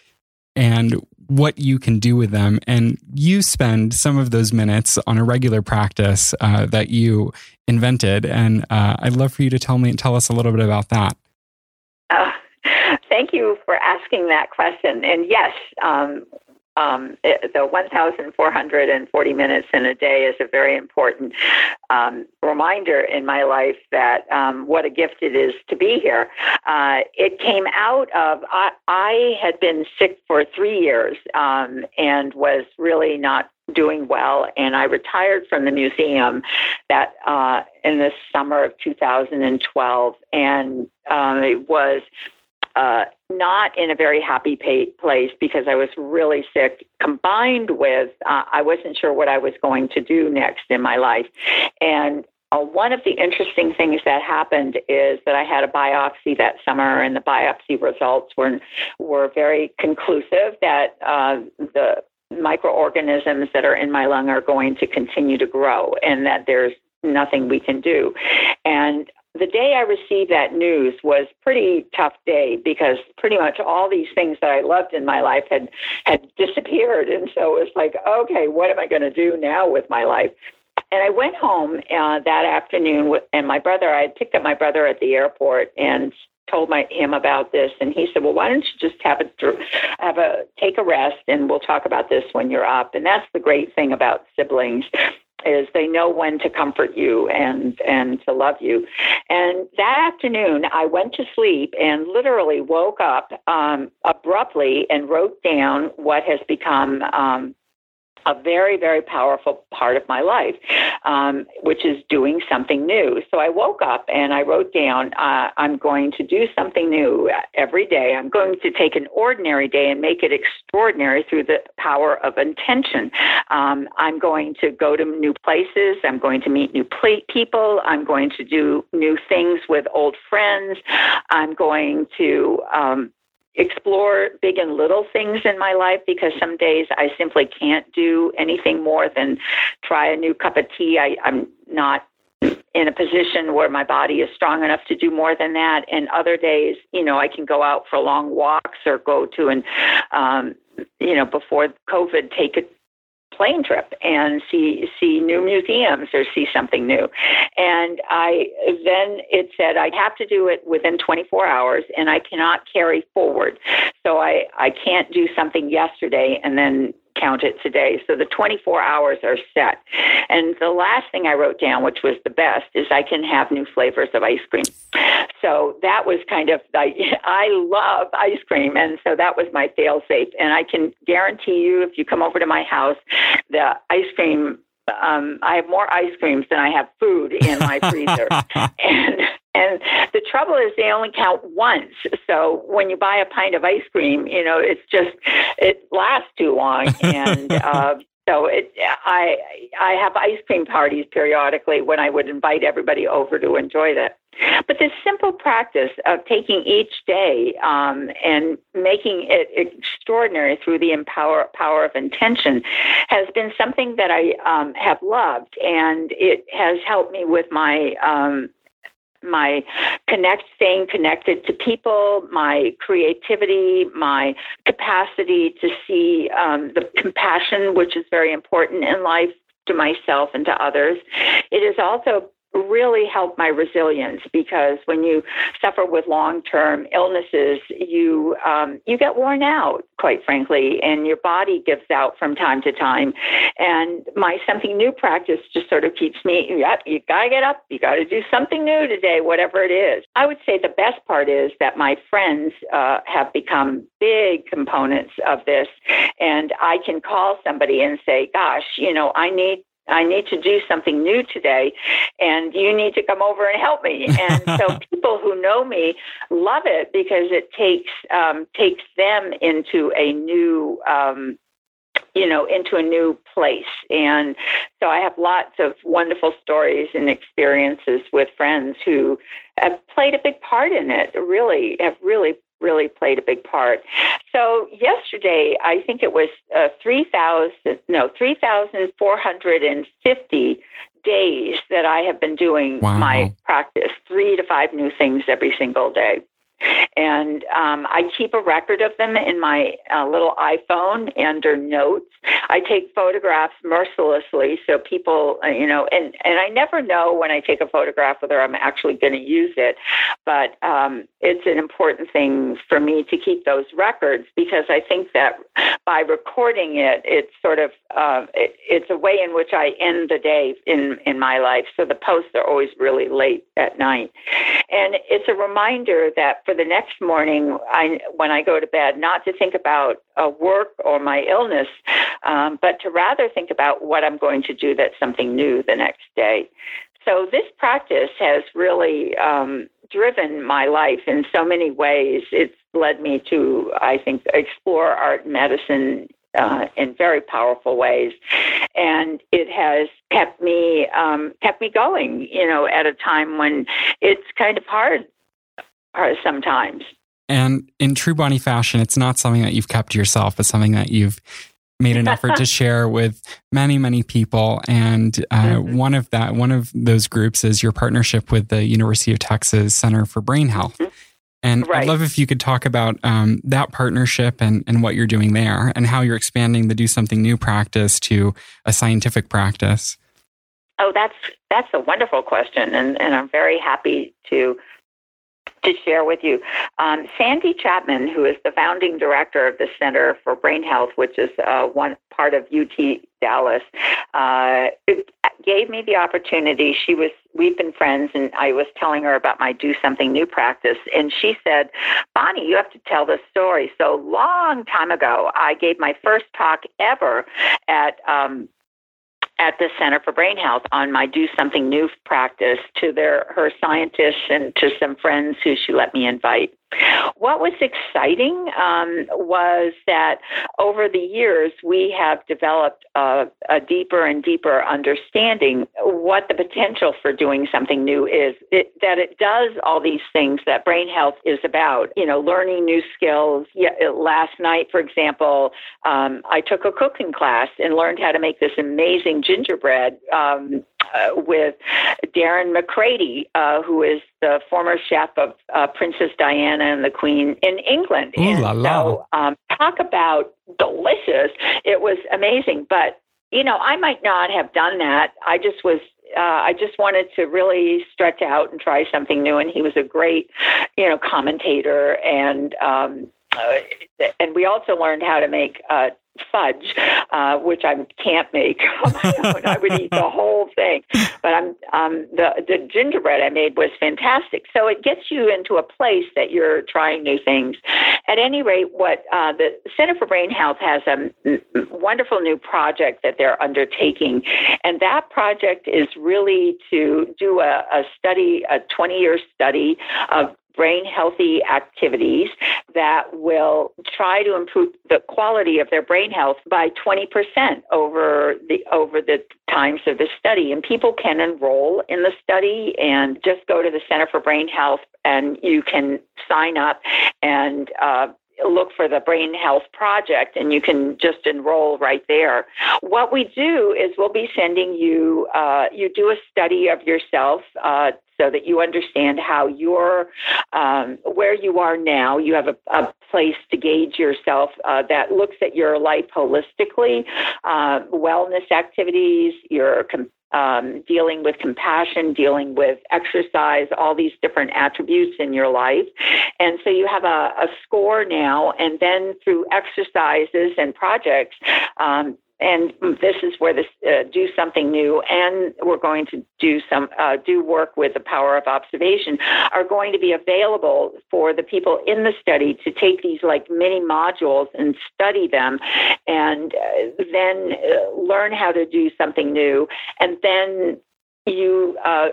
And what you can do with them. And you spend some of those minutes on a regular practice uh, that you invented. And uh, I'd love for you to tell me, and tell us a little bit about that. Uh, thank you for asking that question. And yes, um, um, it, the 1,440 minutes in a day is a very important um, reminder in my life that um, what a gift it is to be here. Uh, it came out of, I, I, had been sick for three years um, and was really not doing well and i retired from the museum that uh, in the summer of 2012 and uh, it was uh, not in a very happy pay- place because I was really sick, combined with uh, I wasn't sure what I was going to do next in my life. And uh, one of the interesting things that happened is that I had a biopsy that summer, and the biopsy results were were very conclusive that uh, the microorganisms that are in my lung are going to continue to grow, and that there's nothing we can do. And the day I received that news was pretty tough day because pretty much all these things that I loved in my life had had disappeared, and so it was like, okay, what am I going to do now with my life? And I went home uh, that afternoon, with, and my brother. I had picked up my brother at the airport and told my him about this, and he said, "Well, why don't you just have a have a take a rest, and we'll talk about this when you're up." And that's the great thing about siblings is they know when to comfort you and and to love you. And that afternoon, I went to sleep and literally woke up um, abruptly and wrote down what has become um, a very, very powerful part of my life, um, which is doing something new. So I woke up and I wrote down, uh, I'm going to do something new every day. I'm going to take an ordinary day and make it extraordinary through the power of intention. Um, I'm going to go to new places. I'm going to meet new people. I'm going to do new things with old friends. I'm going to um, explore big and little things in my life because some days I simply can't do anything more than try a new cup of tea. I, I'm not in a position where my body is strong enough to do more than that. And other days, you know, I can go out for long walks or go to an, um, you know, before COVID, take a plane trip and see see new museums or see something new. And I then it said I have to do it within 24 hours and I cannot carry forward. So I I can't do something yesterday and then count it today. So the 24 hours are set. And the last thing I wrote down, which was the best, is I can have new flavors of ice cream. So that was kind of, I, I love ice cream. And so that was my fail safe. And I can guarantee you, if you come over to my house, the ice cream um, I have more ice creams than I have food in my freezer. and and the trouble is they only count once. So when you buy a pint of ice cream, you know, it's just it lasts too long and uh so it, I I have ice cream parties periodically when I would invite everybody over to enjoy that. But this simple practice of taking each day um, and making it extraordinary through the empower, power of intention has been something that I um, have loved, and it has helped me with my um, my connect staying connected to people my creativity my capacity to see um, the compassion which is very important in life to myself and to others. It has also really help my resilience because when you suffer with long-term illnesses, you um, you get worn out, quite frankly, and your body gives out from time to time. And my something new practice just sort of keeps me. Yep, you gotta get up. You gotta do something new today, whatever it is. I would say the best part is that my friends uh, have become big components of this, and I can call somebody and say, "Gosh, you know, I need I need to do something new today, and you need to come over and help me. And so people who know me love it because it takes um, takes them into a new um, you know, into a new place. And so I have lots of wonderful stories and experiences with friends who have played a big part in it, really, have really really played a big part. So yesterday, I think it was uh, 3,000, no, 3,450 days that I have been doing wow. my practice, three to five new things every single day. And um, I keep a record of them in my uh, little iPhone under notes. I take photographs mercilessly so people, uh, you know, and, and I never know when I take a photograph whether I'm actually going to use it. But um, it's an important thing for me to keep those records because I think that by recording it, it's sort of, uh, it, it's a way in which I end the day in, in my life. So the posts are always really late at night. And it's a reminder that for the next morning, I, when I go to bed, not to think about uh, work or my illness, um, but to rather think about what I'm going to do that's something new the next day. So this practice has really um, driven my life in so many ways. It's led me to, I think, explore art and medicine uh, in very powerful ways, and it has kept me um, kept me going. You know, at a time when it's kind of hard sometimes. And in true Bonnie fashion, it's not something that you've kept to yourself. It's something that you've made an effort to share with many, many people. And uh, mm-hmm. one of that, one of those groups is your partnership with the University of Texas Center for Brain Health. Mm-hmm. And right. I'd love if you could talk about um, that partnership and, and what you're doing there and how you're expanding the Do Something New practice to a scientific practice. Oh, that's that's a wonderful question, and, and I'm very happy to to share with you. Um, Sandy Chapman, who is the founding director of the Center for Brain Health, which is uh, one part of UT Dallas, uh, gave me the opportunity. She was we've been friends, and I was telling her about my Do Something New practice, and she said, "Bonnie, you have to tell this story." So long time ago, I gave my first talk ever at. Um, at the Center for Brain Health on my Do Something New practice to their her scientists and to some friends who she let me invite. What was exciting um, was that over the years we have developed a, a, deeper and deeper understanding what the potential for doing something new is. It, that it does all these things that brain health is about. You know, learning new skills. Yeah, last night, for example, um, I took a cooking class and learned how to make this amazing gingerbread. Um, uh, with Darren McGrady, uh, who is the former chef of uh, Princess Diana and the Queen in England. Ooh and la la. So, um, talk about delicious. It was amazing. But, you know, I might not have done that. I just was uh, I just wanted to really stretch out and try something new. And he was a great, you know, commentator. And um, uh, and we also learned how to make uh, fudge, uh, which I can't make on my own. I would eat the whole thing. But I'm um, the the gingerbread I made was fantastic. So it gets you into a place that you're trying new things. At any rate, what uh, the Center for Brain Health has a wonderful new project that they're undertaking, and that project is really to do a, a study, a 20 year study of brain healthy activities that will try to improve the quality of their brain health by 20% over the over the times of the study and people can enroll in the study and just go to the center for brain health and you can sign up and uh, look for the Brain Health Project and you can just enroll right there. What we do is we'll be sending you, uh, you do a study of yourself uh, so that you understand how you're, um, where you are now. You have a, a place to gauge yourself uh, that looks at your life holistically, uh, wellness activities, your com- um, dealing with compassion, dealing with exercise, all these different attributes in your life. And so you have a, a score now, and then through exercises and projects, um, and this is where this uh, do something new and we're going to do some uh, do work with the power of observation are going to be available for the people in the study to take these like mini modules and study them and uh, then uh, learn how to do something new and then you uh,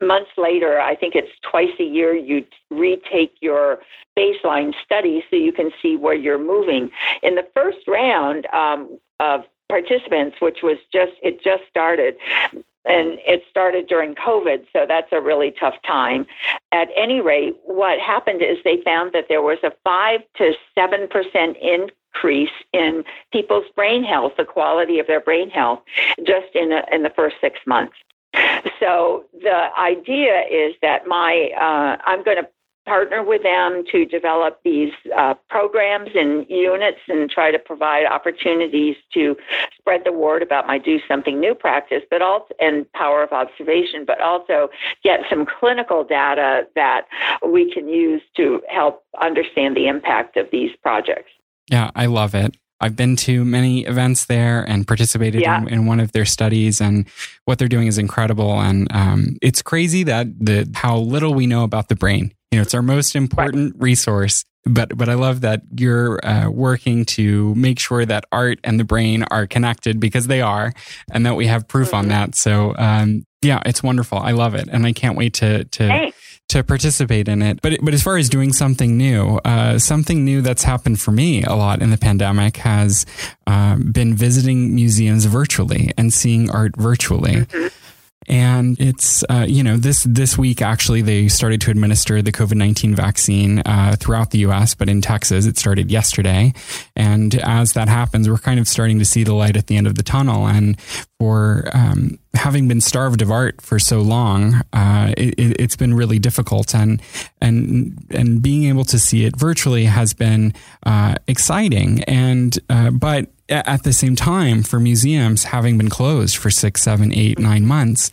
months later, I think it's twice a year, you retake your baseline study so you can see where you're moving. In the first round, um, of participants, which was just it just started. And it started during COVID, so that's a really tough time. At any rate, what happened is they found that there was a 5 to 7% increase in people's brain health, the quality of their brain health, just in, a, in the first six months. So the idea is that my uh, I'm going to partner with them to develop these uh, programs and units and try to provide opportunities to spread the word about my do something new practice but also and power of observation but also get some clinical data that we can use to help understand the impact of these projects yeah i love it I've been to many events there and participated yeah. in, in, one of their studies, and what they're doing is incredible. And um, it's crazy that the how little we know about the brain. You know, it's our most important right. resource. But but I love that you're uh, working to make sure that art and the brain are connected because they are, and that we have proof mm-hmm. on that. So um, yeah, it's wonderful. I love it, and I can't wait to to to participate in it. But but as far as doing something new, uh, something new that's happened for me a lot in the pandemic has uh, been visiting museums virtually and seeing art virtually. Mm-hmm. And it's, uh, you know, this, this week, actually, they started to administer the COVID 19 vaccine uh, throughout the US, but in Texas, it started yesterday. And as that happens, we're kind of starting to see the light at the end of the tunnel. And for um, having been starved of art for so long, uh, it, has been really difficult. And, and, and being able to see it virtually has been uh, exciting. And, uh, but at the same time, for museums having been closed for six, seven, eight, nine months,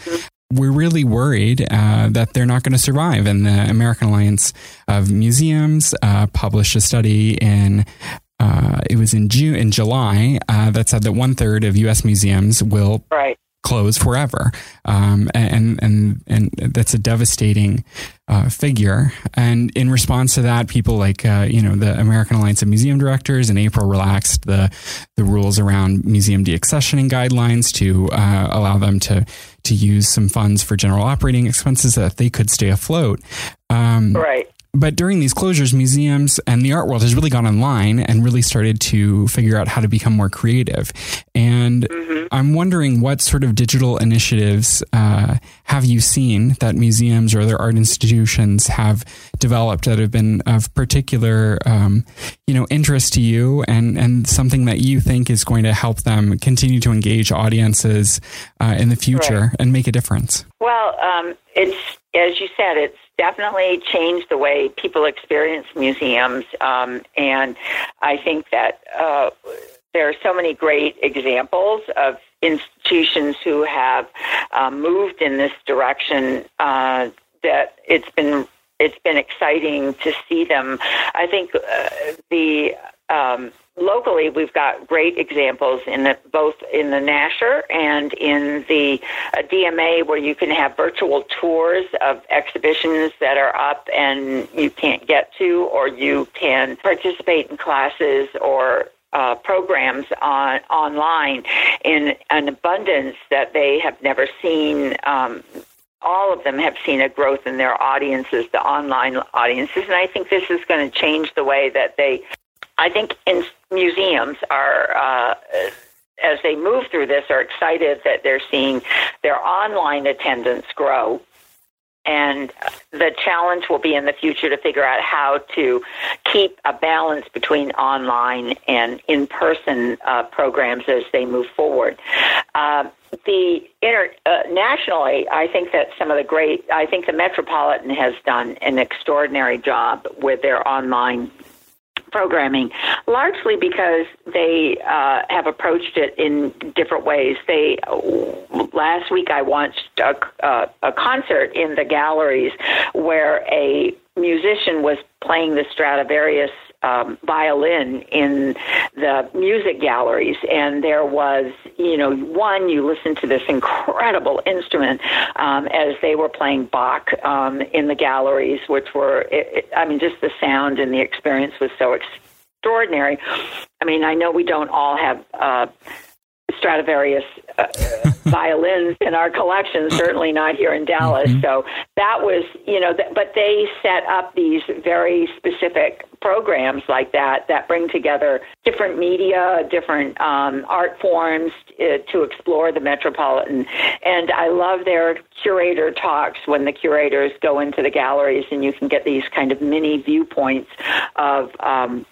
we're really worried uh, that they're not going to survive. And the American Alliance of Museums uh, published a study in uh, it was in June in July uh, that said that one third of U.S. museums will right close forever. Um, and, and, and that's a devastating uh, figure. And in response to that, people like, uh, you know, the American Alliance of Museum Directors in April relaxed the, the rules around museum deaccessioning guidelines to uh, allow them to, to use some funds for general operating expenses so that they could stay afloat. Um, right. But during these closures, museums and the art world has really gone online and really started to figure out how to become more creative. And mm-hmm. I'm wondering what sort of digital initiatives uh, have you seen that museums or other art institutions have developed that have been of particular, um, you know, interest to you and, and something that you think is going to help them continue to engage audiences uh, in the future right. and make a difference? Well, um, it's, as you said, it's definitely changed the way people experience museums. Um, and I think that uh, there are so many great examples of institutions who have uh, moved in this direction uh, that it's been it's been exciting to see them. I think uh, the um, locally, we've got great examples in the, both in the Nasher and in the uh, DMA, where you can have virtual tours of exhibitions that are up and you can't get to, or you can participate in classes or uh, programs on online in an abundance that they have never seen. Um, all of them have seen a growth in their audiences, the online audiences, and I think this is going to change the way that they I think in museums are. Uh, as they move through this, are excited that they're seeing their online attendance grow. And the challenge will be in the future to figure out how to keep a balance between online and in person uh, programs as they move forward. Uh, the inter, uh, nationally, I think that some of the great, I think the Metropolitan has done an extraordinary job with their online programming, largely because they uh, have approached it in different ways. They last week I watched a, uh, a concert in the galleries where a musician was playing the Stradivarius um, violin in the music galleries, and there was, you know, one you listen to this incredible instrument um, as they were playing Bach um, in the galleries, which were, it, it, I mean, just the sound and the experience was so extraordinary. I mean, I know we don't all have. Uh, Stradivarius uh, violins in our collection, certainly not here in Dallas. Mm-hmm. So that was, you know, th- but they set up these very specific programs like that that bring together different media, different um, art forms uh, to explore the Metropolitan. And I love their curator talks when the curators go into the galleries and you can get these kind of mini viewpoints of. Um,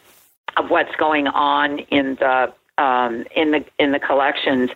of what's going on in the um, in the in the collections.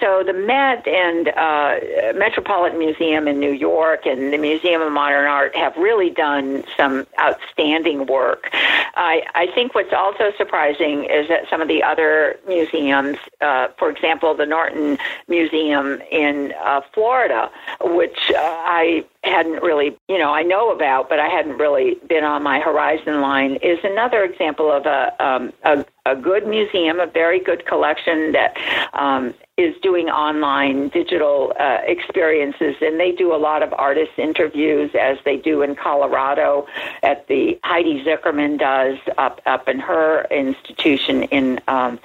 So the Met and uh, Metropolitan Museum in New York and the Museum of Modern Art have really done some outstanding work. I, I think what's also surprising is that some of the other museums, uh, for example, the Norton Museum in uh, Florida, which uh, I hadn't really, you know, I know about, but I hadn't really been on my horizon line, is another example of a, um, a, a good museum, a very good collection that um, is doing online digital uh, experiences, and they do a lot of artist interviews, as they do in Colorado. At the Heidi Zuckerman does up up in her institution in. Um,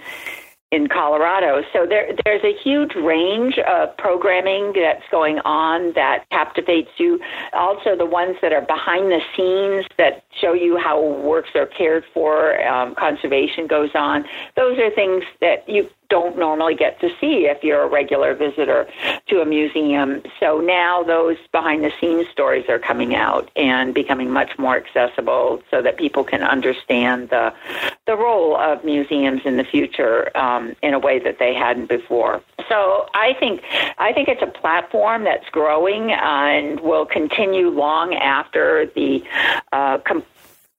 in Colorado. So there, there's a huge range of programming that's going on that captivates you. Also, the ones that are behind the scenes that show you how works are cared for, um, conservation goes on. Those are things that you don't normally get to see if you're a regular visitor to a museum. So now those behind the scenes stories are coming out and becoming much more accessible so that people can understand the the role of museums in the future um, in a way that they hadn't before. So I think I think it's a platform that's growing and will continue long after the uh, com-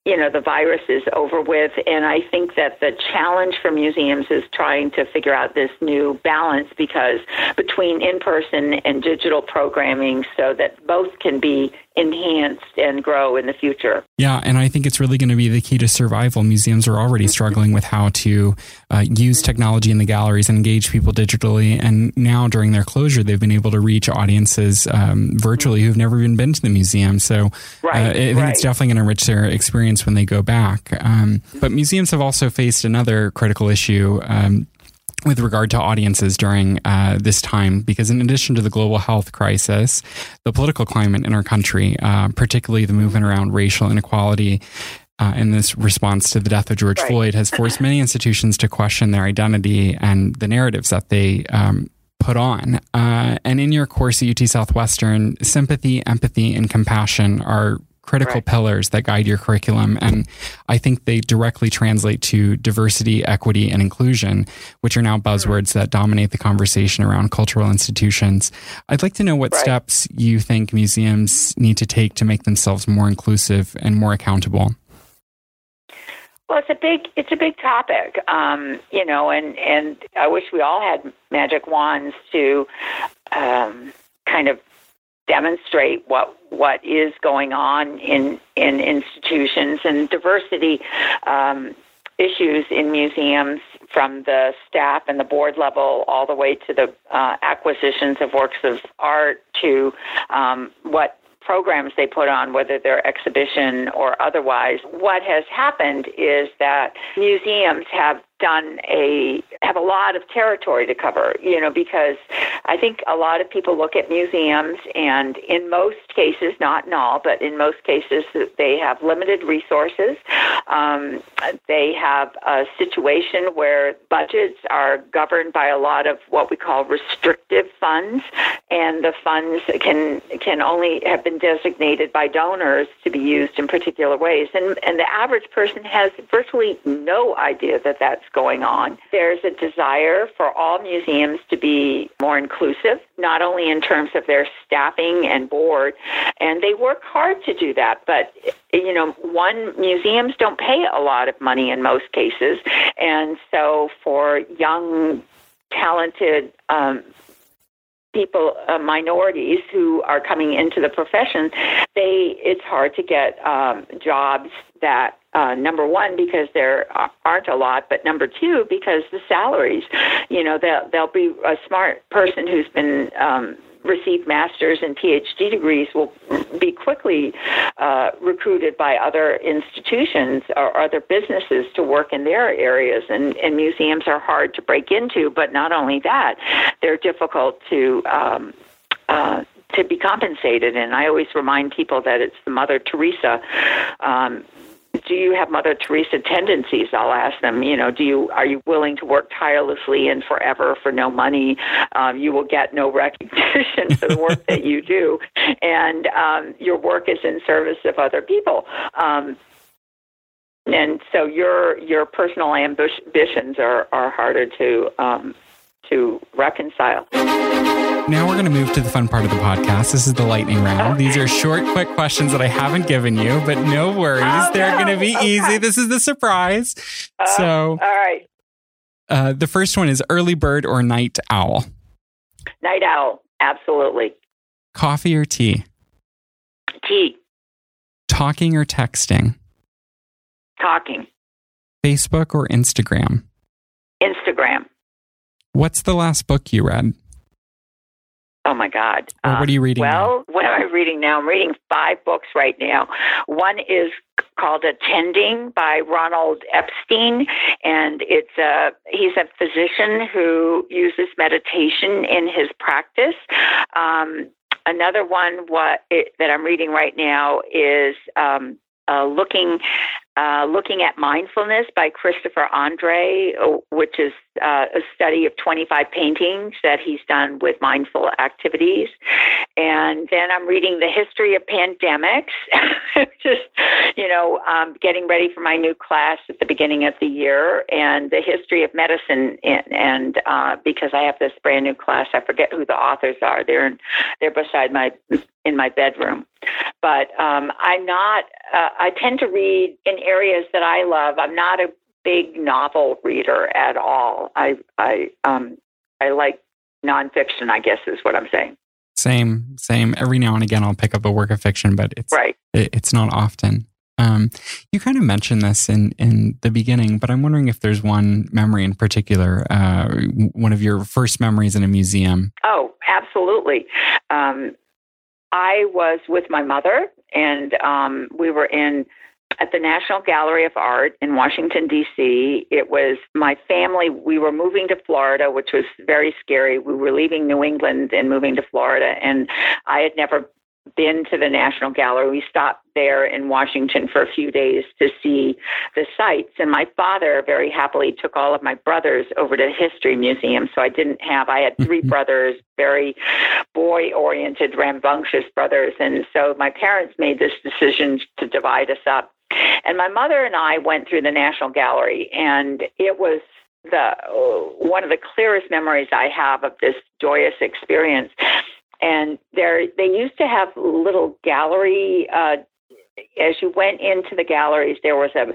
you know the virus is over with. And i think that the challenge for museums is trying to figure out this new balance because between in person and digital programming so that both can be enhanced and grow in the future. Yeah, and I think it's really going to be the key to survival. Museums are already struggling with how to uh, use technology in the galleries and engage people digitally. And now during their closure, they've been able to reach audiences um, virtually who've never even been to the museum. So right, uh, I think right. it's definitely going to enrich their experience when they go back. Um, but museums have also faced another critical issue. Um, with regard to audiences during uh, this time, because in addition to the global health crisis, the political climate in our country, uh, particularly the movement around racial inequality, uh, in this response to the death of George right. Floyd, has forced many institutions to question their identity and the narratives that they um, put on. Uh, and in your course at UT Southwestern, sympathy, empathy, and compassion are critical right. pillars that guide your curriculum. And I think they directly translate to diversity, equity, and inclusion, which are now mm-hmm. buzzwords that dominate the conversation around cultural institutions. I'd like to know what right. steps you think museums need to take to make themselves more inclusive and more accountable. Well, it's a big it's a big topic, um, you know, and and I wish we all had magic wands to um, kind of demonstrate what what is going on in in institutions and diversity um, issues in museums from the staff and the board level all the way to the uh, acquisitions of works of art to um, what programs they put on, whether they're exhibition or otherwise. What has happened is that museums have done a have a lot of territory to cover you know because i think a lot of people look at museums and in most cases not in all but in most cases they have limited resources um, they have a situation where budgets are governed by a lot of what we call restrictive funds and the funds can can only have been designated by donors to be used in particular ways and and the average person has virtually no idea that that's going on. There's a desire for all museums to be more inclusive, not only in terms of their staffing and board, and they work hard to do that, but you know, one museums don't pay a lot of money in most cases, and so for young, talented um, people, uh, minorities who are coming into the profession, they it's hard to get um, jobs that uh, number one because there aren't a lot, but number two because the salaries, you know, they'll they'll be a smart person who's been um, receive master's and PhD degrees will be quickly uh, recruited by other institutions or other businesses to work in their areas. And, and museums are hard to break into, but not only that, they're difficult to um, uh, to be compensated. And I always remind people that it's the Mother Teresa. Um, do you have Mother Teresa tendencies? I'll ask them. You know, do you are you willing to work tirelessly and forever for no money? Um, you will get no recognition for the work that you do, and um, your work is in service of other people. Um, and so your your personal ambitions are, are harder to um, to reconcile. Now we're going to move to the fun part of the podcast. This is the lightning round. These are short, quick questions that I haven't given you, but no worries. Oh, They're no. going to be okay. easy. This is the surprise. Uh, so, all right. Uh, the first one is early bird or night owl? Night owl, absolutely. Coffee or tea? Tea. Talking or texting? Talking. Facebook or Instagram? Instagram. What's the last book you read? Oh my God. Or what are you um, reading? well, now? what am I reading now? I'm reading five books right now. One is called Attending by Ronald Epstein, and it's a he's a physician who uses meditation in his practice. Um, another one what it, that I'm reading right now is um, uh, looking uh, looking at mindfulness by Christopher Andre, which is uh, a study of 25 paintings that he's done with mindful activities. And then I'm reading the history of pandemics, just, you know, um, getting ready for my new class at the beginning of the year, and the history of medicine. And, and uh, because I have this brand new class, I forget who the authors are. They're in, they're beside my in my bedroom. But um, I'm not. Uh, I tend to read in areas that I love. I'm not a big novel reader at all. I I um I like nonfiction. I guess is what I'm saying. Same, same. Every now and again, I'll pick up a work of fiction, but it's right. It, it's not often. Um, you kind of mentioned this in in the beginning, but I'm wondering if there's one memory in particular, uh, one of your first memories in a museum. Oh, absolutely. Um, I was with my mother, and um, we were in at the National Gallery of Art in Washington, D.C. It was my family. We were moving to Florida, which was very scary. We were leaving New England and moving to Florida, and I had never been to the National Gallery. We stopped there in Washington for a few days to see the sites. And my father very happily took all of my brothers over to the History Museum. So I didn't have, I had 3 mm-hmm. brothers, very boy oriented, rambunctious brothers. And so my parents made this decision to divide us up. And my mother and I went through the National Gallery, and it was the one of the clearest memories I have of this joyous experience. And there they used to have little gallery uh, as you went into the galleries, there was a,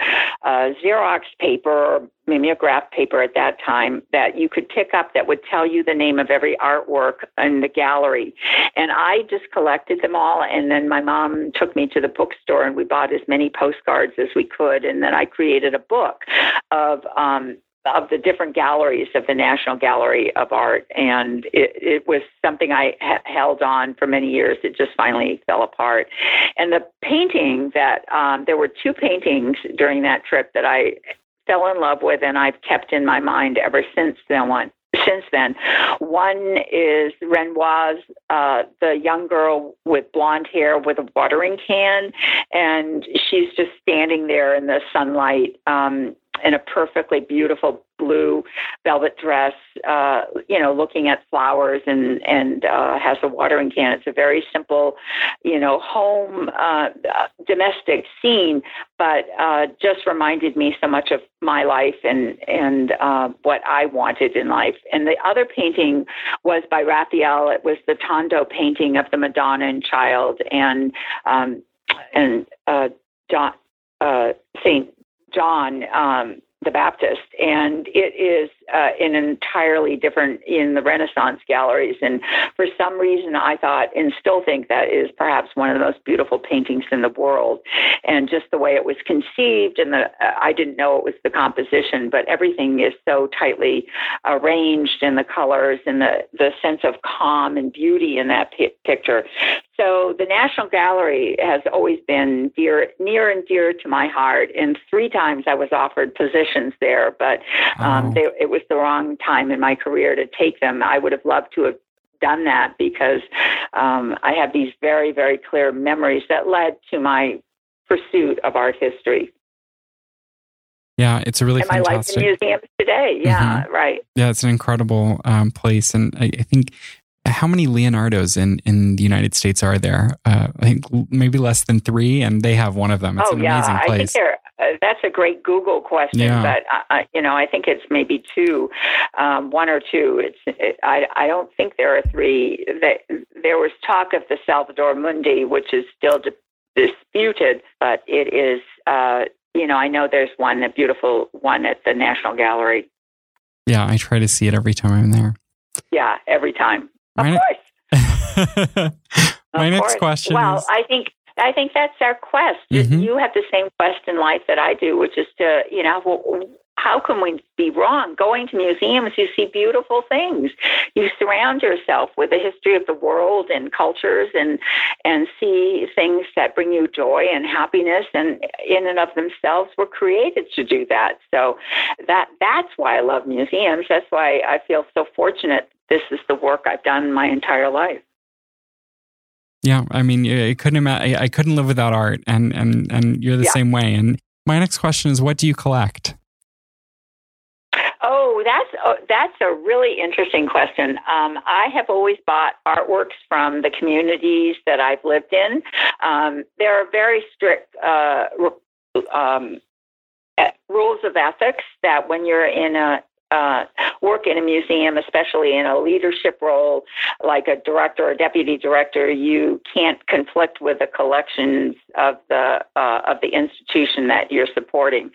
a Xerox paper mimeograph paper at that time that you could pick up that would tell you the name of every artwork in the gallery. And I just collected them all. And then my mom took me to the bookstore and we bought as many postcards as we could. And then I created a book of um, of the different galleries of the National Gallery of Art, and it, it was something I ha- held on for many years. It just finally fell apart. And the painting that um, there were two paintings during that trip that I fell in love with, and I've kept in my mind ever since then. One since then. One is Renoir's, uh, the young girl with blonde hair with a watering can, and she's just standing there in the sunlight. Um, in a perfectly beautiful blue velvet dress, uh, you know, looking at flowers and and uh, has a watering can. It's a very simple, you know, home uh, domestic scene, but uh, just reminded me so much of my life and and uh, what I wanted in life. And the other painting was by Raphael. It was the Tondo painting of the Madonna and Child, and um, and uh, John uh, Saint John um, the Baptist, and it is uh, an entirely different in the Renaissance galleries. And for some reason, I thought and still think that is perhaps one of the most beautiful paintings in the world. And just the way it was conceived, and the uh, I didn't know it was the composition, but everything is so tightly arranged, and the colors and the the sense of calm and beauty in that p- picture. So the National Gallery has always been dear, near and dear to my heart. And three times I was offered positions there, but um, oh. they, it was the wrong time in my career to take them. I would have loved to have done that because um, I have these very, very clear memories that led to my pursuit of art history. Yeah, it's a really and fantastic. my life in museums today. Yeah, mm-hmm. right. Yeah, it's an incredible um, place, and I, I, think how many Leonardos in, in the United States are there? Uh, I think maybe less than three, and they have one of them. It's oh, an yeah. amazing place. I think there, uh, that's a great Google question, yeah. but uh, you know, I think it's maybe two, um, one or two. It's it, I I don't think there are three. That there was talk of the Salvator Mundi, which is still di- disputed, but it is. Uh, you know, I know there's one, a beautiful one at the National Gallery. Yeah, I try to see it every time I'm there. Yeah, every time. Of My course. My of next course. question well, is, I think I think that's our quest. Mhm. You have the same quest in life that I do, which is to, you know, well, how can we be wrong? Going to museums, you see beautiful things. You surround yourself with the history of the world and cultures, and and see things that bring you joy and happiness. And in and of themselves, were created to do that. So that that's why I love museums. That's why I feel so fortunate. This is the work I've done my entire life. yeah, I mean, I couldn't ima- I, couldn't live without art, and and and you're the Yeah. same way. And my next question is, what do you collect? Oh, that's oh, that's a really interesting question. Um, I have always bought artworks from the communities that I've lived in. Um, there are very strict uh, um, rules of ethics that when you're in a uh, work in a museum, especially in a leadership role like a director or deputy director, you can't conflict with the collections of the uh, of the institution that you're supporting.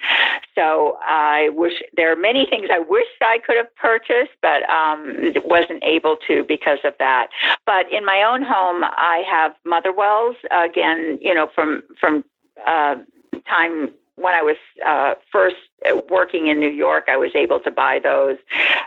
So I wish there are many things I wish I could have purchased, but um, wasn't able to because of that. But in my own home, I have Motherwells again. You know, from from uh, time when I was uh, first working in New York, I was able to buy those.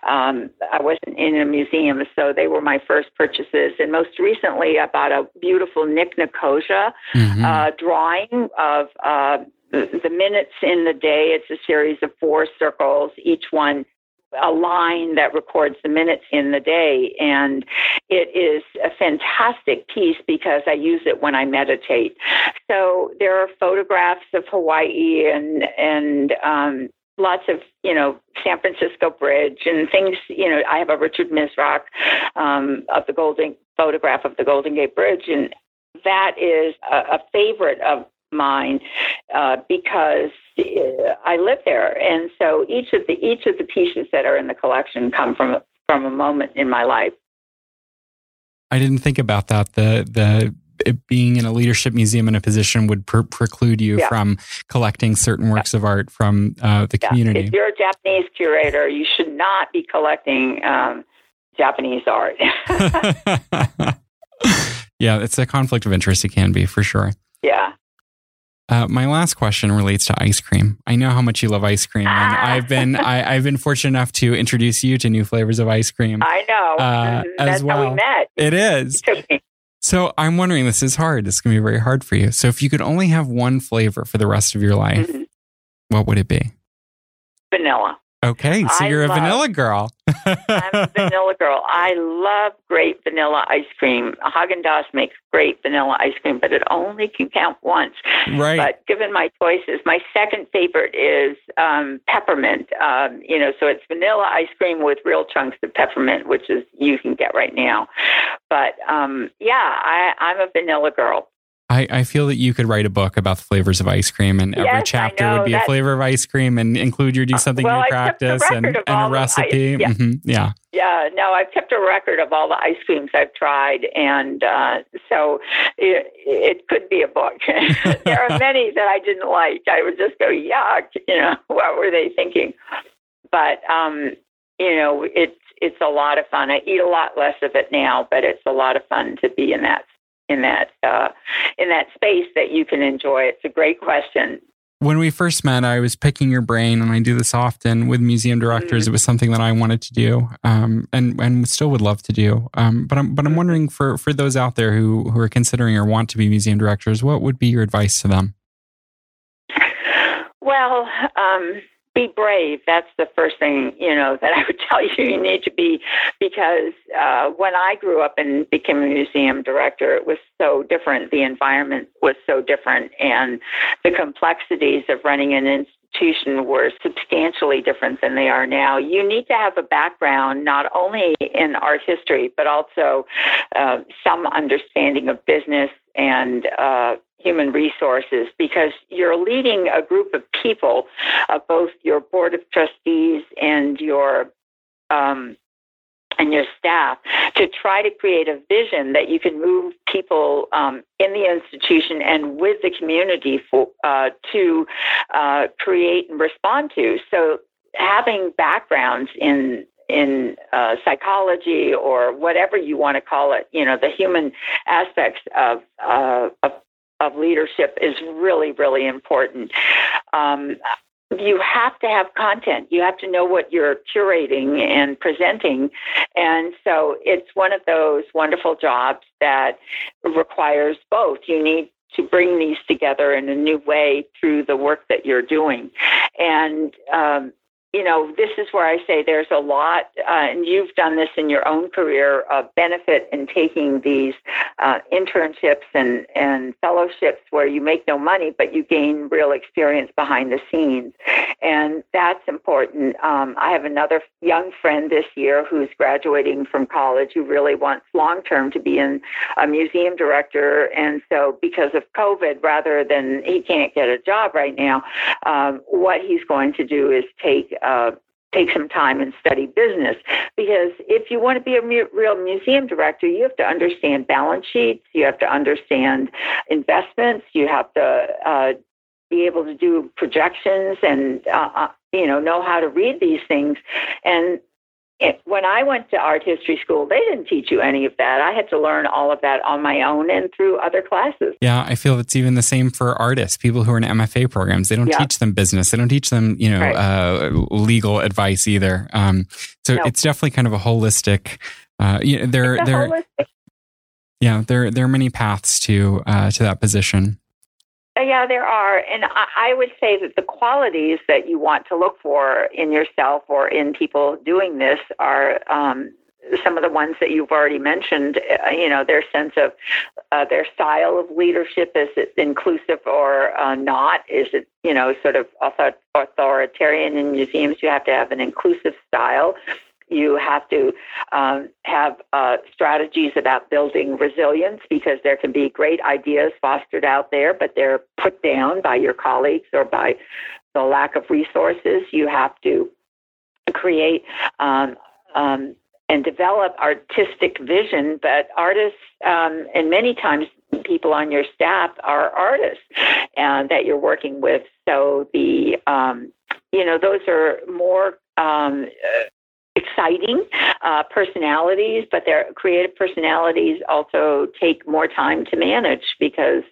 Um, I wasn't in a museum, so they were my first purchases. And most recently, I bought a beautiful Nic Nicosia Mhm. uh, drawing of uh, the minutes in the day. It's a series of four circles, each one a line that records the minutes in the day. And it is a fantastic piece because I use it when I meditate. So there are photographs of Hawaii and, and, um, lots of you know San Francisco Bridge and things. You know, I have a Richard Misrach um, of the Golden photograph of the Golden Gate Bridge, and that is a, a favorite of mine uh, because uh, I live there, and so each of the each of the pieces that are in the collection come from from a moment in my life. I didn't think about that. The the it being in a leadership museum in a position would pre- preclude you Yeah. from collecting certain works of art from uh, the Yeah. community. If you're a Japanese curator, you should not be collecting um, Japanese art. yeah, it's a conflict of interest. It can be for sure. yeah. Uh, my last question relates to ice cream. I know how much you love ice cream, and. I've been I, I've been fortunate enough to introduce you to new flavors of ice cream. I know. Uh, Mhm. as That's how well. we met. It is. So I'm wondering, this is hard. This is going to be very hard for you. So if you could only have one flavor for the rest of your life, Mhm. what would it be? Vanilla. Okay, so I you're a vanilla girl. I'm a vanilla girl. I love great vanilla ice cream. Haagen Dazs makes great vanilla ice cream, but it only can count once. right. But given my choices, my second favorite is um, peppermint. Um, you know, so it's vanilla ice cream with real chunks of peppermint, which is you can get right now. But um, yeah, I, I'm a vanilla girl. I, I feel that you could write a book about the flavors of ice cream, and every Yes, chapter would be a flavor of ice cream and include your do something well, in your I kept the practice and, and a recipe. yeah. Mhm, yeah. Yeah, no, I've kept a record of all the ice creams I've tried, and uh, so it, it could be a book. there are many that I didn't like. I would just go, yuck, you know, what were they thinking? But um, you know, it's it's a lot of fun. I eat a lot less of it now, but it's a lot of fun to be in that in that uh, in that space that you can enjoy. It's a great question. When we first met, I was picking your brain, and I do this often with museum directors. Mhm. It was something that I wanted to do, um, and and still would love to do. Um, but I'm but I'm wondering for for those out there who who are considering or want to be museum directors, what would be your advice to them? Well, um, be brave. That's the first thing you know that I would tell you. You need to be because uh, when I grew up and became a museum director, it was so different. The environment was so different, and the complexities of running an were substantially different than they are now. You need to have a background not only in art history but also uh, some understanding of business and uh, human resources because you're leading a group of people, uh, both your board of trustees and your um, and your staff, to try to create a vision that you can move people um, in the institution and with the community for, uh, to uh, create and respond to. So having backgrounds in in uh, psychology or whatever you want to call it, you know, the human aspects of uh, of, of leadership is really really important. Um, you have to have content. You have to know what you're curating and presenting. And so it's one of those wonderful jobs that requires both. You need to bring these together in a new way through the work that you're doing. And um, you know, this is where I say there's a lot, uh, and you've done this in your own career, of benefit in taking these uh, internships and, and fellowships where you make no money, but you gain real experience behind the scenes. And that's important. Um, I have another young friend this year who's graduating from college who really wants long term to be in a museum director. And so, because of COVID, rather than he can't get a job right now, um, what he's going to do is take uh, take some time and study business. Because if you want to be a mu- real museum director, you have to understand balance sheets, you have to understand investments, you have to uh, be able to do projections and uh, uh, you know know how to read these things. And it, when I went to art history school, they didn't teach you any of that. I had to learn all of that on my own and through other classes. Yeah, I feel it's even the same for artists, people who are in MFA programs. They don't Yeah. teach them business. They don't teach them, you know, Right. uh, legal advice either. Um, so No. it's definitely kind of a holistic. Uh, you know, there, there, holistic yeah, there, there are many paths to uh, to that position. Yeah, there are. And I, would say that the qualities that you want to look for in yourself or in people doing this are um, some of the ones that you've already mentioned. Uh, you know, their sense of uh, their style of leadership is it inclusive or uh, not? Is it, you know, sort of author- authoritarian in museums? You have to have an inclusive style. You have to um, have uh, strategies about building resilience because there can be great ideas fostered out there, but they're put down by your colleagues or by the lack of resources. You have to create um, um, and develop artistic vision, but artists, um, and many times people on your staff are artists uh, that you're working with. So the um, you know those are more um, exciting uh, personalities, but their creative personalities also take more time to manage because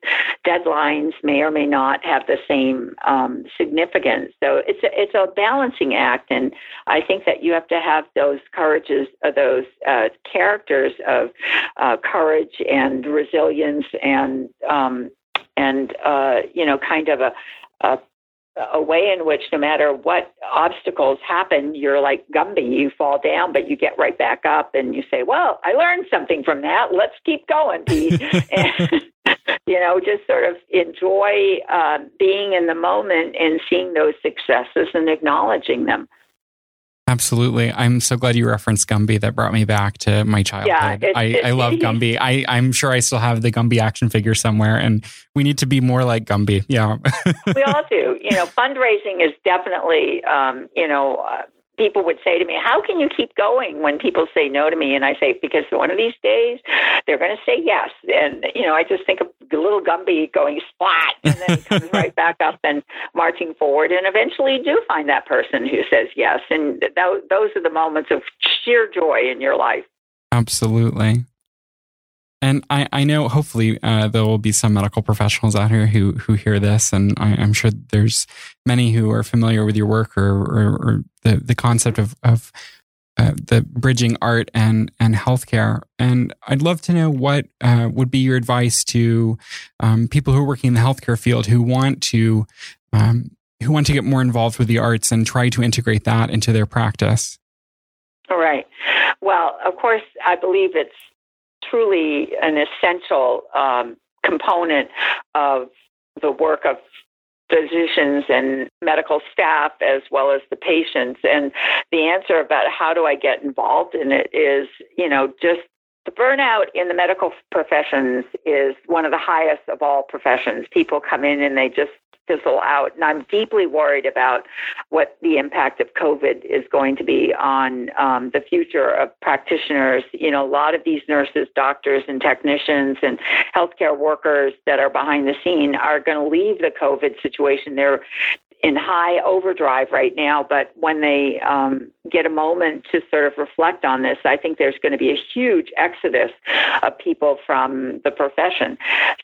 deadlines may or may not have the same um, significance. So it's a, it's a balancing act, and I think that you have to have those courages, uh, those uh, characters of uh, courage and resilience, and um, and uh, you know, kind of a, a a way in which no matter what obstacles happen, you're like Gumby. You fall down, but you get right back up and you say, Well, I learned something from that. Let's keep going, Pete. and, you know, just sort of enjoy uh, being in the moment and seeing those successes and acknowledging them. Absolutely. I'm so glad you referenced Gumby. That brought me back to my childhood. Yeah, I, I love Gumby. I, I'm sure I still have the Gumby action figure somewhere, and we need to be more like Gumby. Yeah. we all do. You know, fundraising is definitely, um, you know, uh, people would say to me, How can you keep going when people say no to me? And I say, Because one of these days they're going to say yes. And, you know, I just think of the little Gumby going splat and then he comes right back up and marching forward. And eventually you do find that person who says yes. And th- those are the moments of sheer joy in your life. Absolutely. And I, I know hopefully uh, there will be some medical professionals out here who who hear this, and I, am sure there's many who are familiar with your work or, or, or the the concept of of uh, the bridging art and and healthcare. And I'd love to know what uh, would be your advice to um, people who are working in the healthcare field who want to um, who want to get more involved with the arts and try to integrate that into their practice. All right. Well, of course, I believe it's truly an essential um, component of the work of physicians and medical staff as well as the patients. And the answer about how do I get involved in it is, you know, just the burnout in the medical professions is one of the highest of all professions. People come in and they just fizzle out. And I'm deeply worried about what the impact of COVID is going to be on um, the future of practitioners. You know, a lot of these nurses, doctors, and technicians and healthcare workers that are behind the scene are going to leave the COVID situation. They're in high overdrive right now, but when they um, get a moment to sort of reflect on this, I think there's going to be a huge exodus of people from the profession.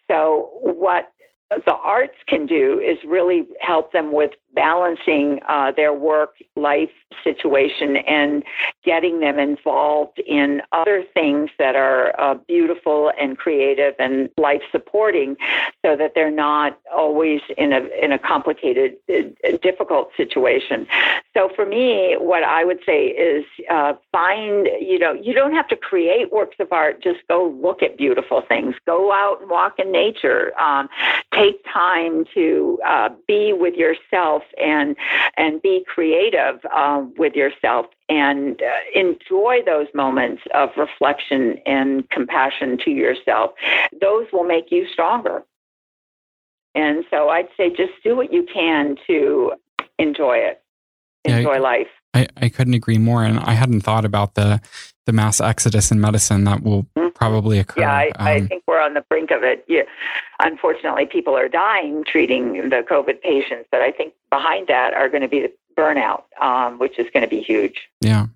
So, what the arts can do is really help them with balancing uh, their work life situation and getting them involved in other things that are uh, beautiful and creative and life supporting so that they're not always in a in a complicated uh, difficult situation. So for me what i would say is uh, find you know you don't have to create works of art. Just go look at beautiful things. Go out and walk in nature. Um, take time to uh, be with yourself and and be creative um, with yourself and uh, enjoy those moments of reflection and compassion to yourself. Those will make you stronger. And so I'd say just do what you can to enjoy it, enjoy yeah, life. I, I couldn't agree more. And I hadn't thought about the the mass exodus in medicine that will mm-hmm. probably occur. Yeah, I, um, I, think we're on the brink of it. Yeah. Unfortunately, people are dying treating the COVID patients, but I think behind that are going to be the burnout, um, which is going to be huge. Yeah.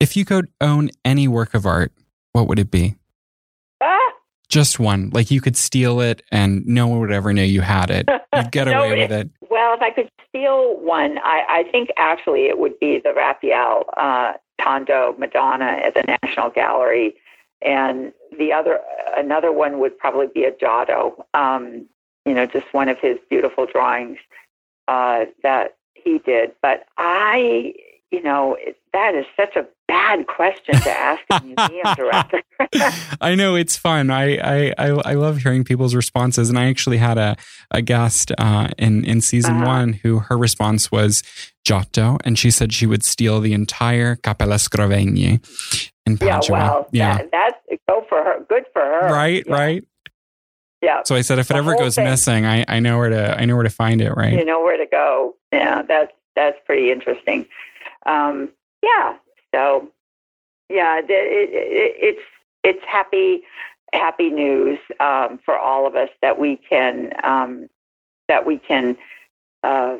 If you could own any work of art, what would it be? Ah! Just one. Like you could steal it and no one would ever know you had it. You'd get no, away with it. Well, if I could steal one, I, I think actually it would be the Raphael uh, Tondo Madonna at the National Gallery, and the other another one would probably be a Giotto. Um, you know, just one of his beautiful drawings uh, that he did. But I, you know, that is such a bad question to ask a museum director. I know it's fun. I, I, I I love hearing people's responses, and I actually had a a guest uh, in in season uh-huh. one who her response was Giotto, and she said she would steal the entire Cappella Scrovegni in Padua. Yeah, well, yeah, that, that's go for her. Good for her. Right, yeah. right. Yeah. So I said, if it ever goes thing, missing, I, I know where to I know where to find it. Right. You know where to go. Yeah, that's that's pretty interesting. Um, yeah. So, yeah, it, it, it's it's happy happy news um, for all of us that we can um, that we can uh,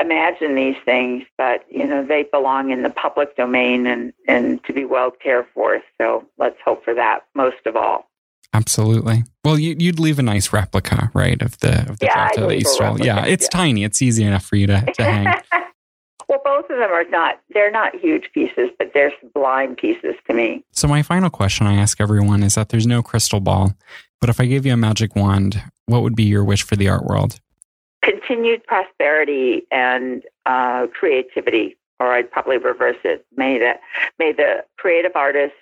imagine these things, but you know they belong in the public domain and and to be well cared for. So let's hope for that most of all. Absolutely. Well, you, would leave a nice replica, right, of the of the yeah, that you stole. Yeah, it's yeah. tiny. It's easy enough for you to, to hang. well, both of them are not. They're not huge pieces, but they're sublime pieces to me. So my final question I ask everyone is that there's no crystal ball, but if I gave you a magic wand, what would be your wish for the art world? Continued prosperity and uh, creativity, or I'd probably reverse it. May the may the creative artists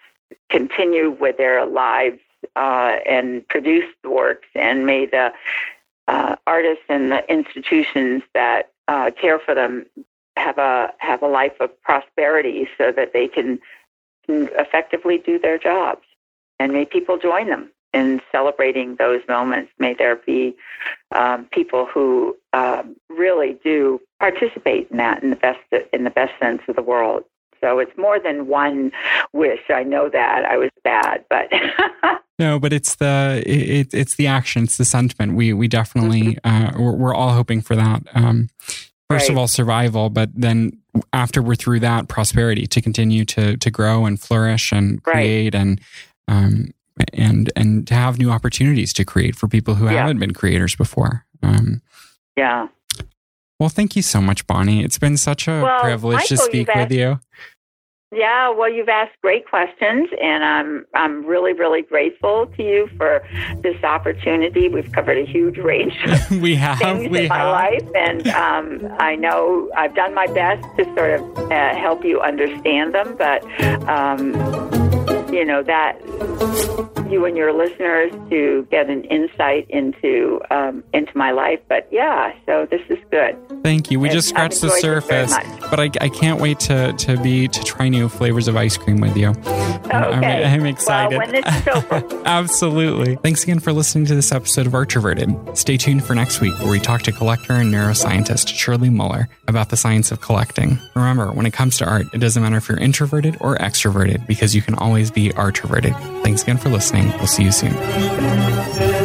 continue with their lives uh, and produce works, and may the uh, artists and the institutions that uh, care for them have a have a life of prosperity so that they can, can effectively do their jobs. And may people join them in celebrating those moments. May there be um, people who um, really do participate in that in the best in the best sense of the world. So it's more than one wish. I know that I was bad, but no, but it's the it, it's the action, it's the sentiment. We we definitely mm-hmm. uh, we're, we're, all hoping for that. Um, first right. of all, survival, but then after we're through that, prosperity to continue to to grow and flourish and create right. and um, and and to have new opportunities to create for people who yeah. haven't been creators before. Um, yeah. Well, thank you so much, Bonnie. It's been such a well, privilege Michael, to speak with you. Yeah, well, you've asked great questions, and I'm I'm really really grateful to you for this opportunity. We've covered a huge range of we have, things we in my life, and um, I know I've done my best to sort of uh, help you understand them, but. Um, you know that you and your listeners to get an insight into um, into my life. But yeah, so this is good. Thank you. We just scratched the surface, but I, I can't wait to to be to try new flavors of ice cream with you. Okay. I'm, I'm excited. Well, when this is over. Absolutely. Thanks again for listening to this episode of Artroverted. Stay tuned for next week where we talk to collector and neuroscientist Shirley Mueller about the science of collecting. Remember, when it comes to art, it doesn't matter if you're introverted or extroverted because you can always be artroverted. Thanks again for listening. We'll see you soon.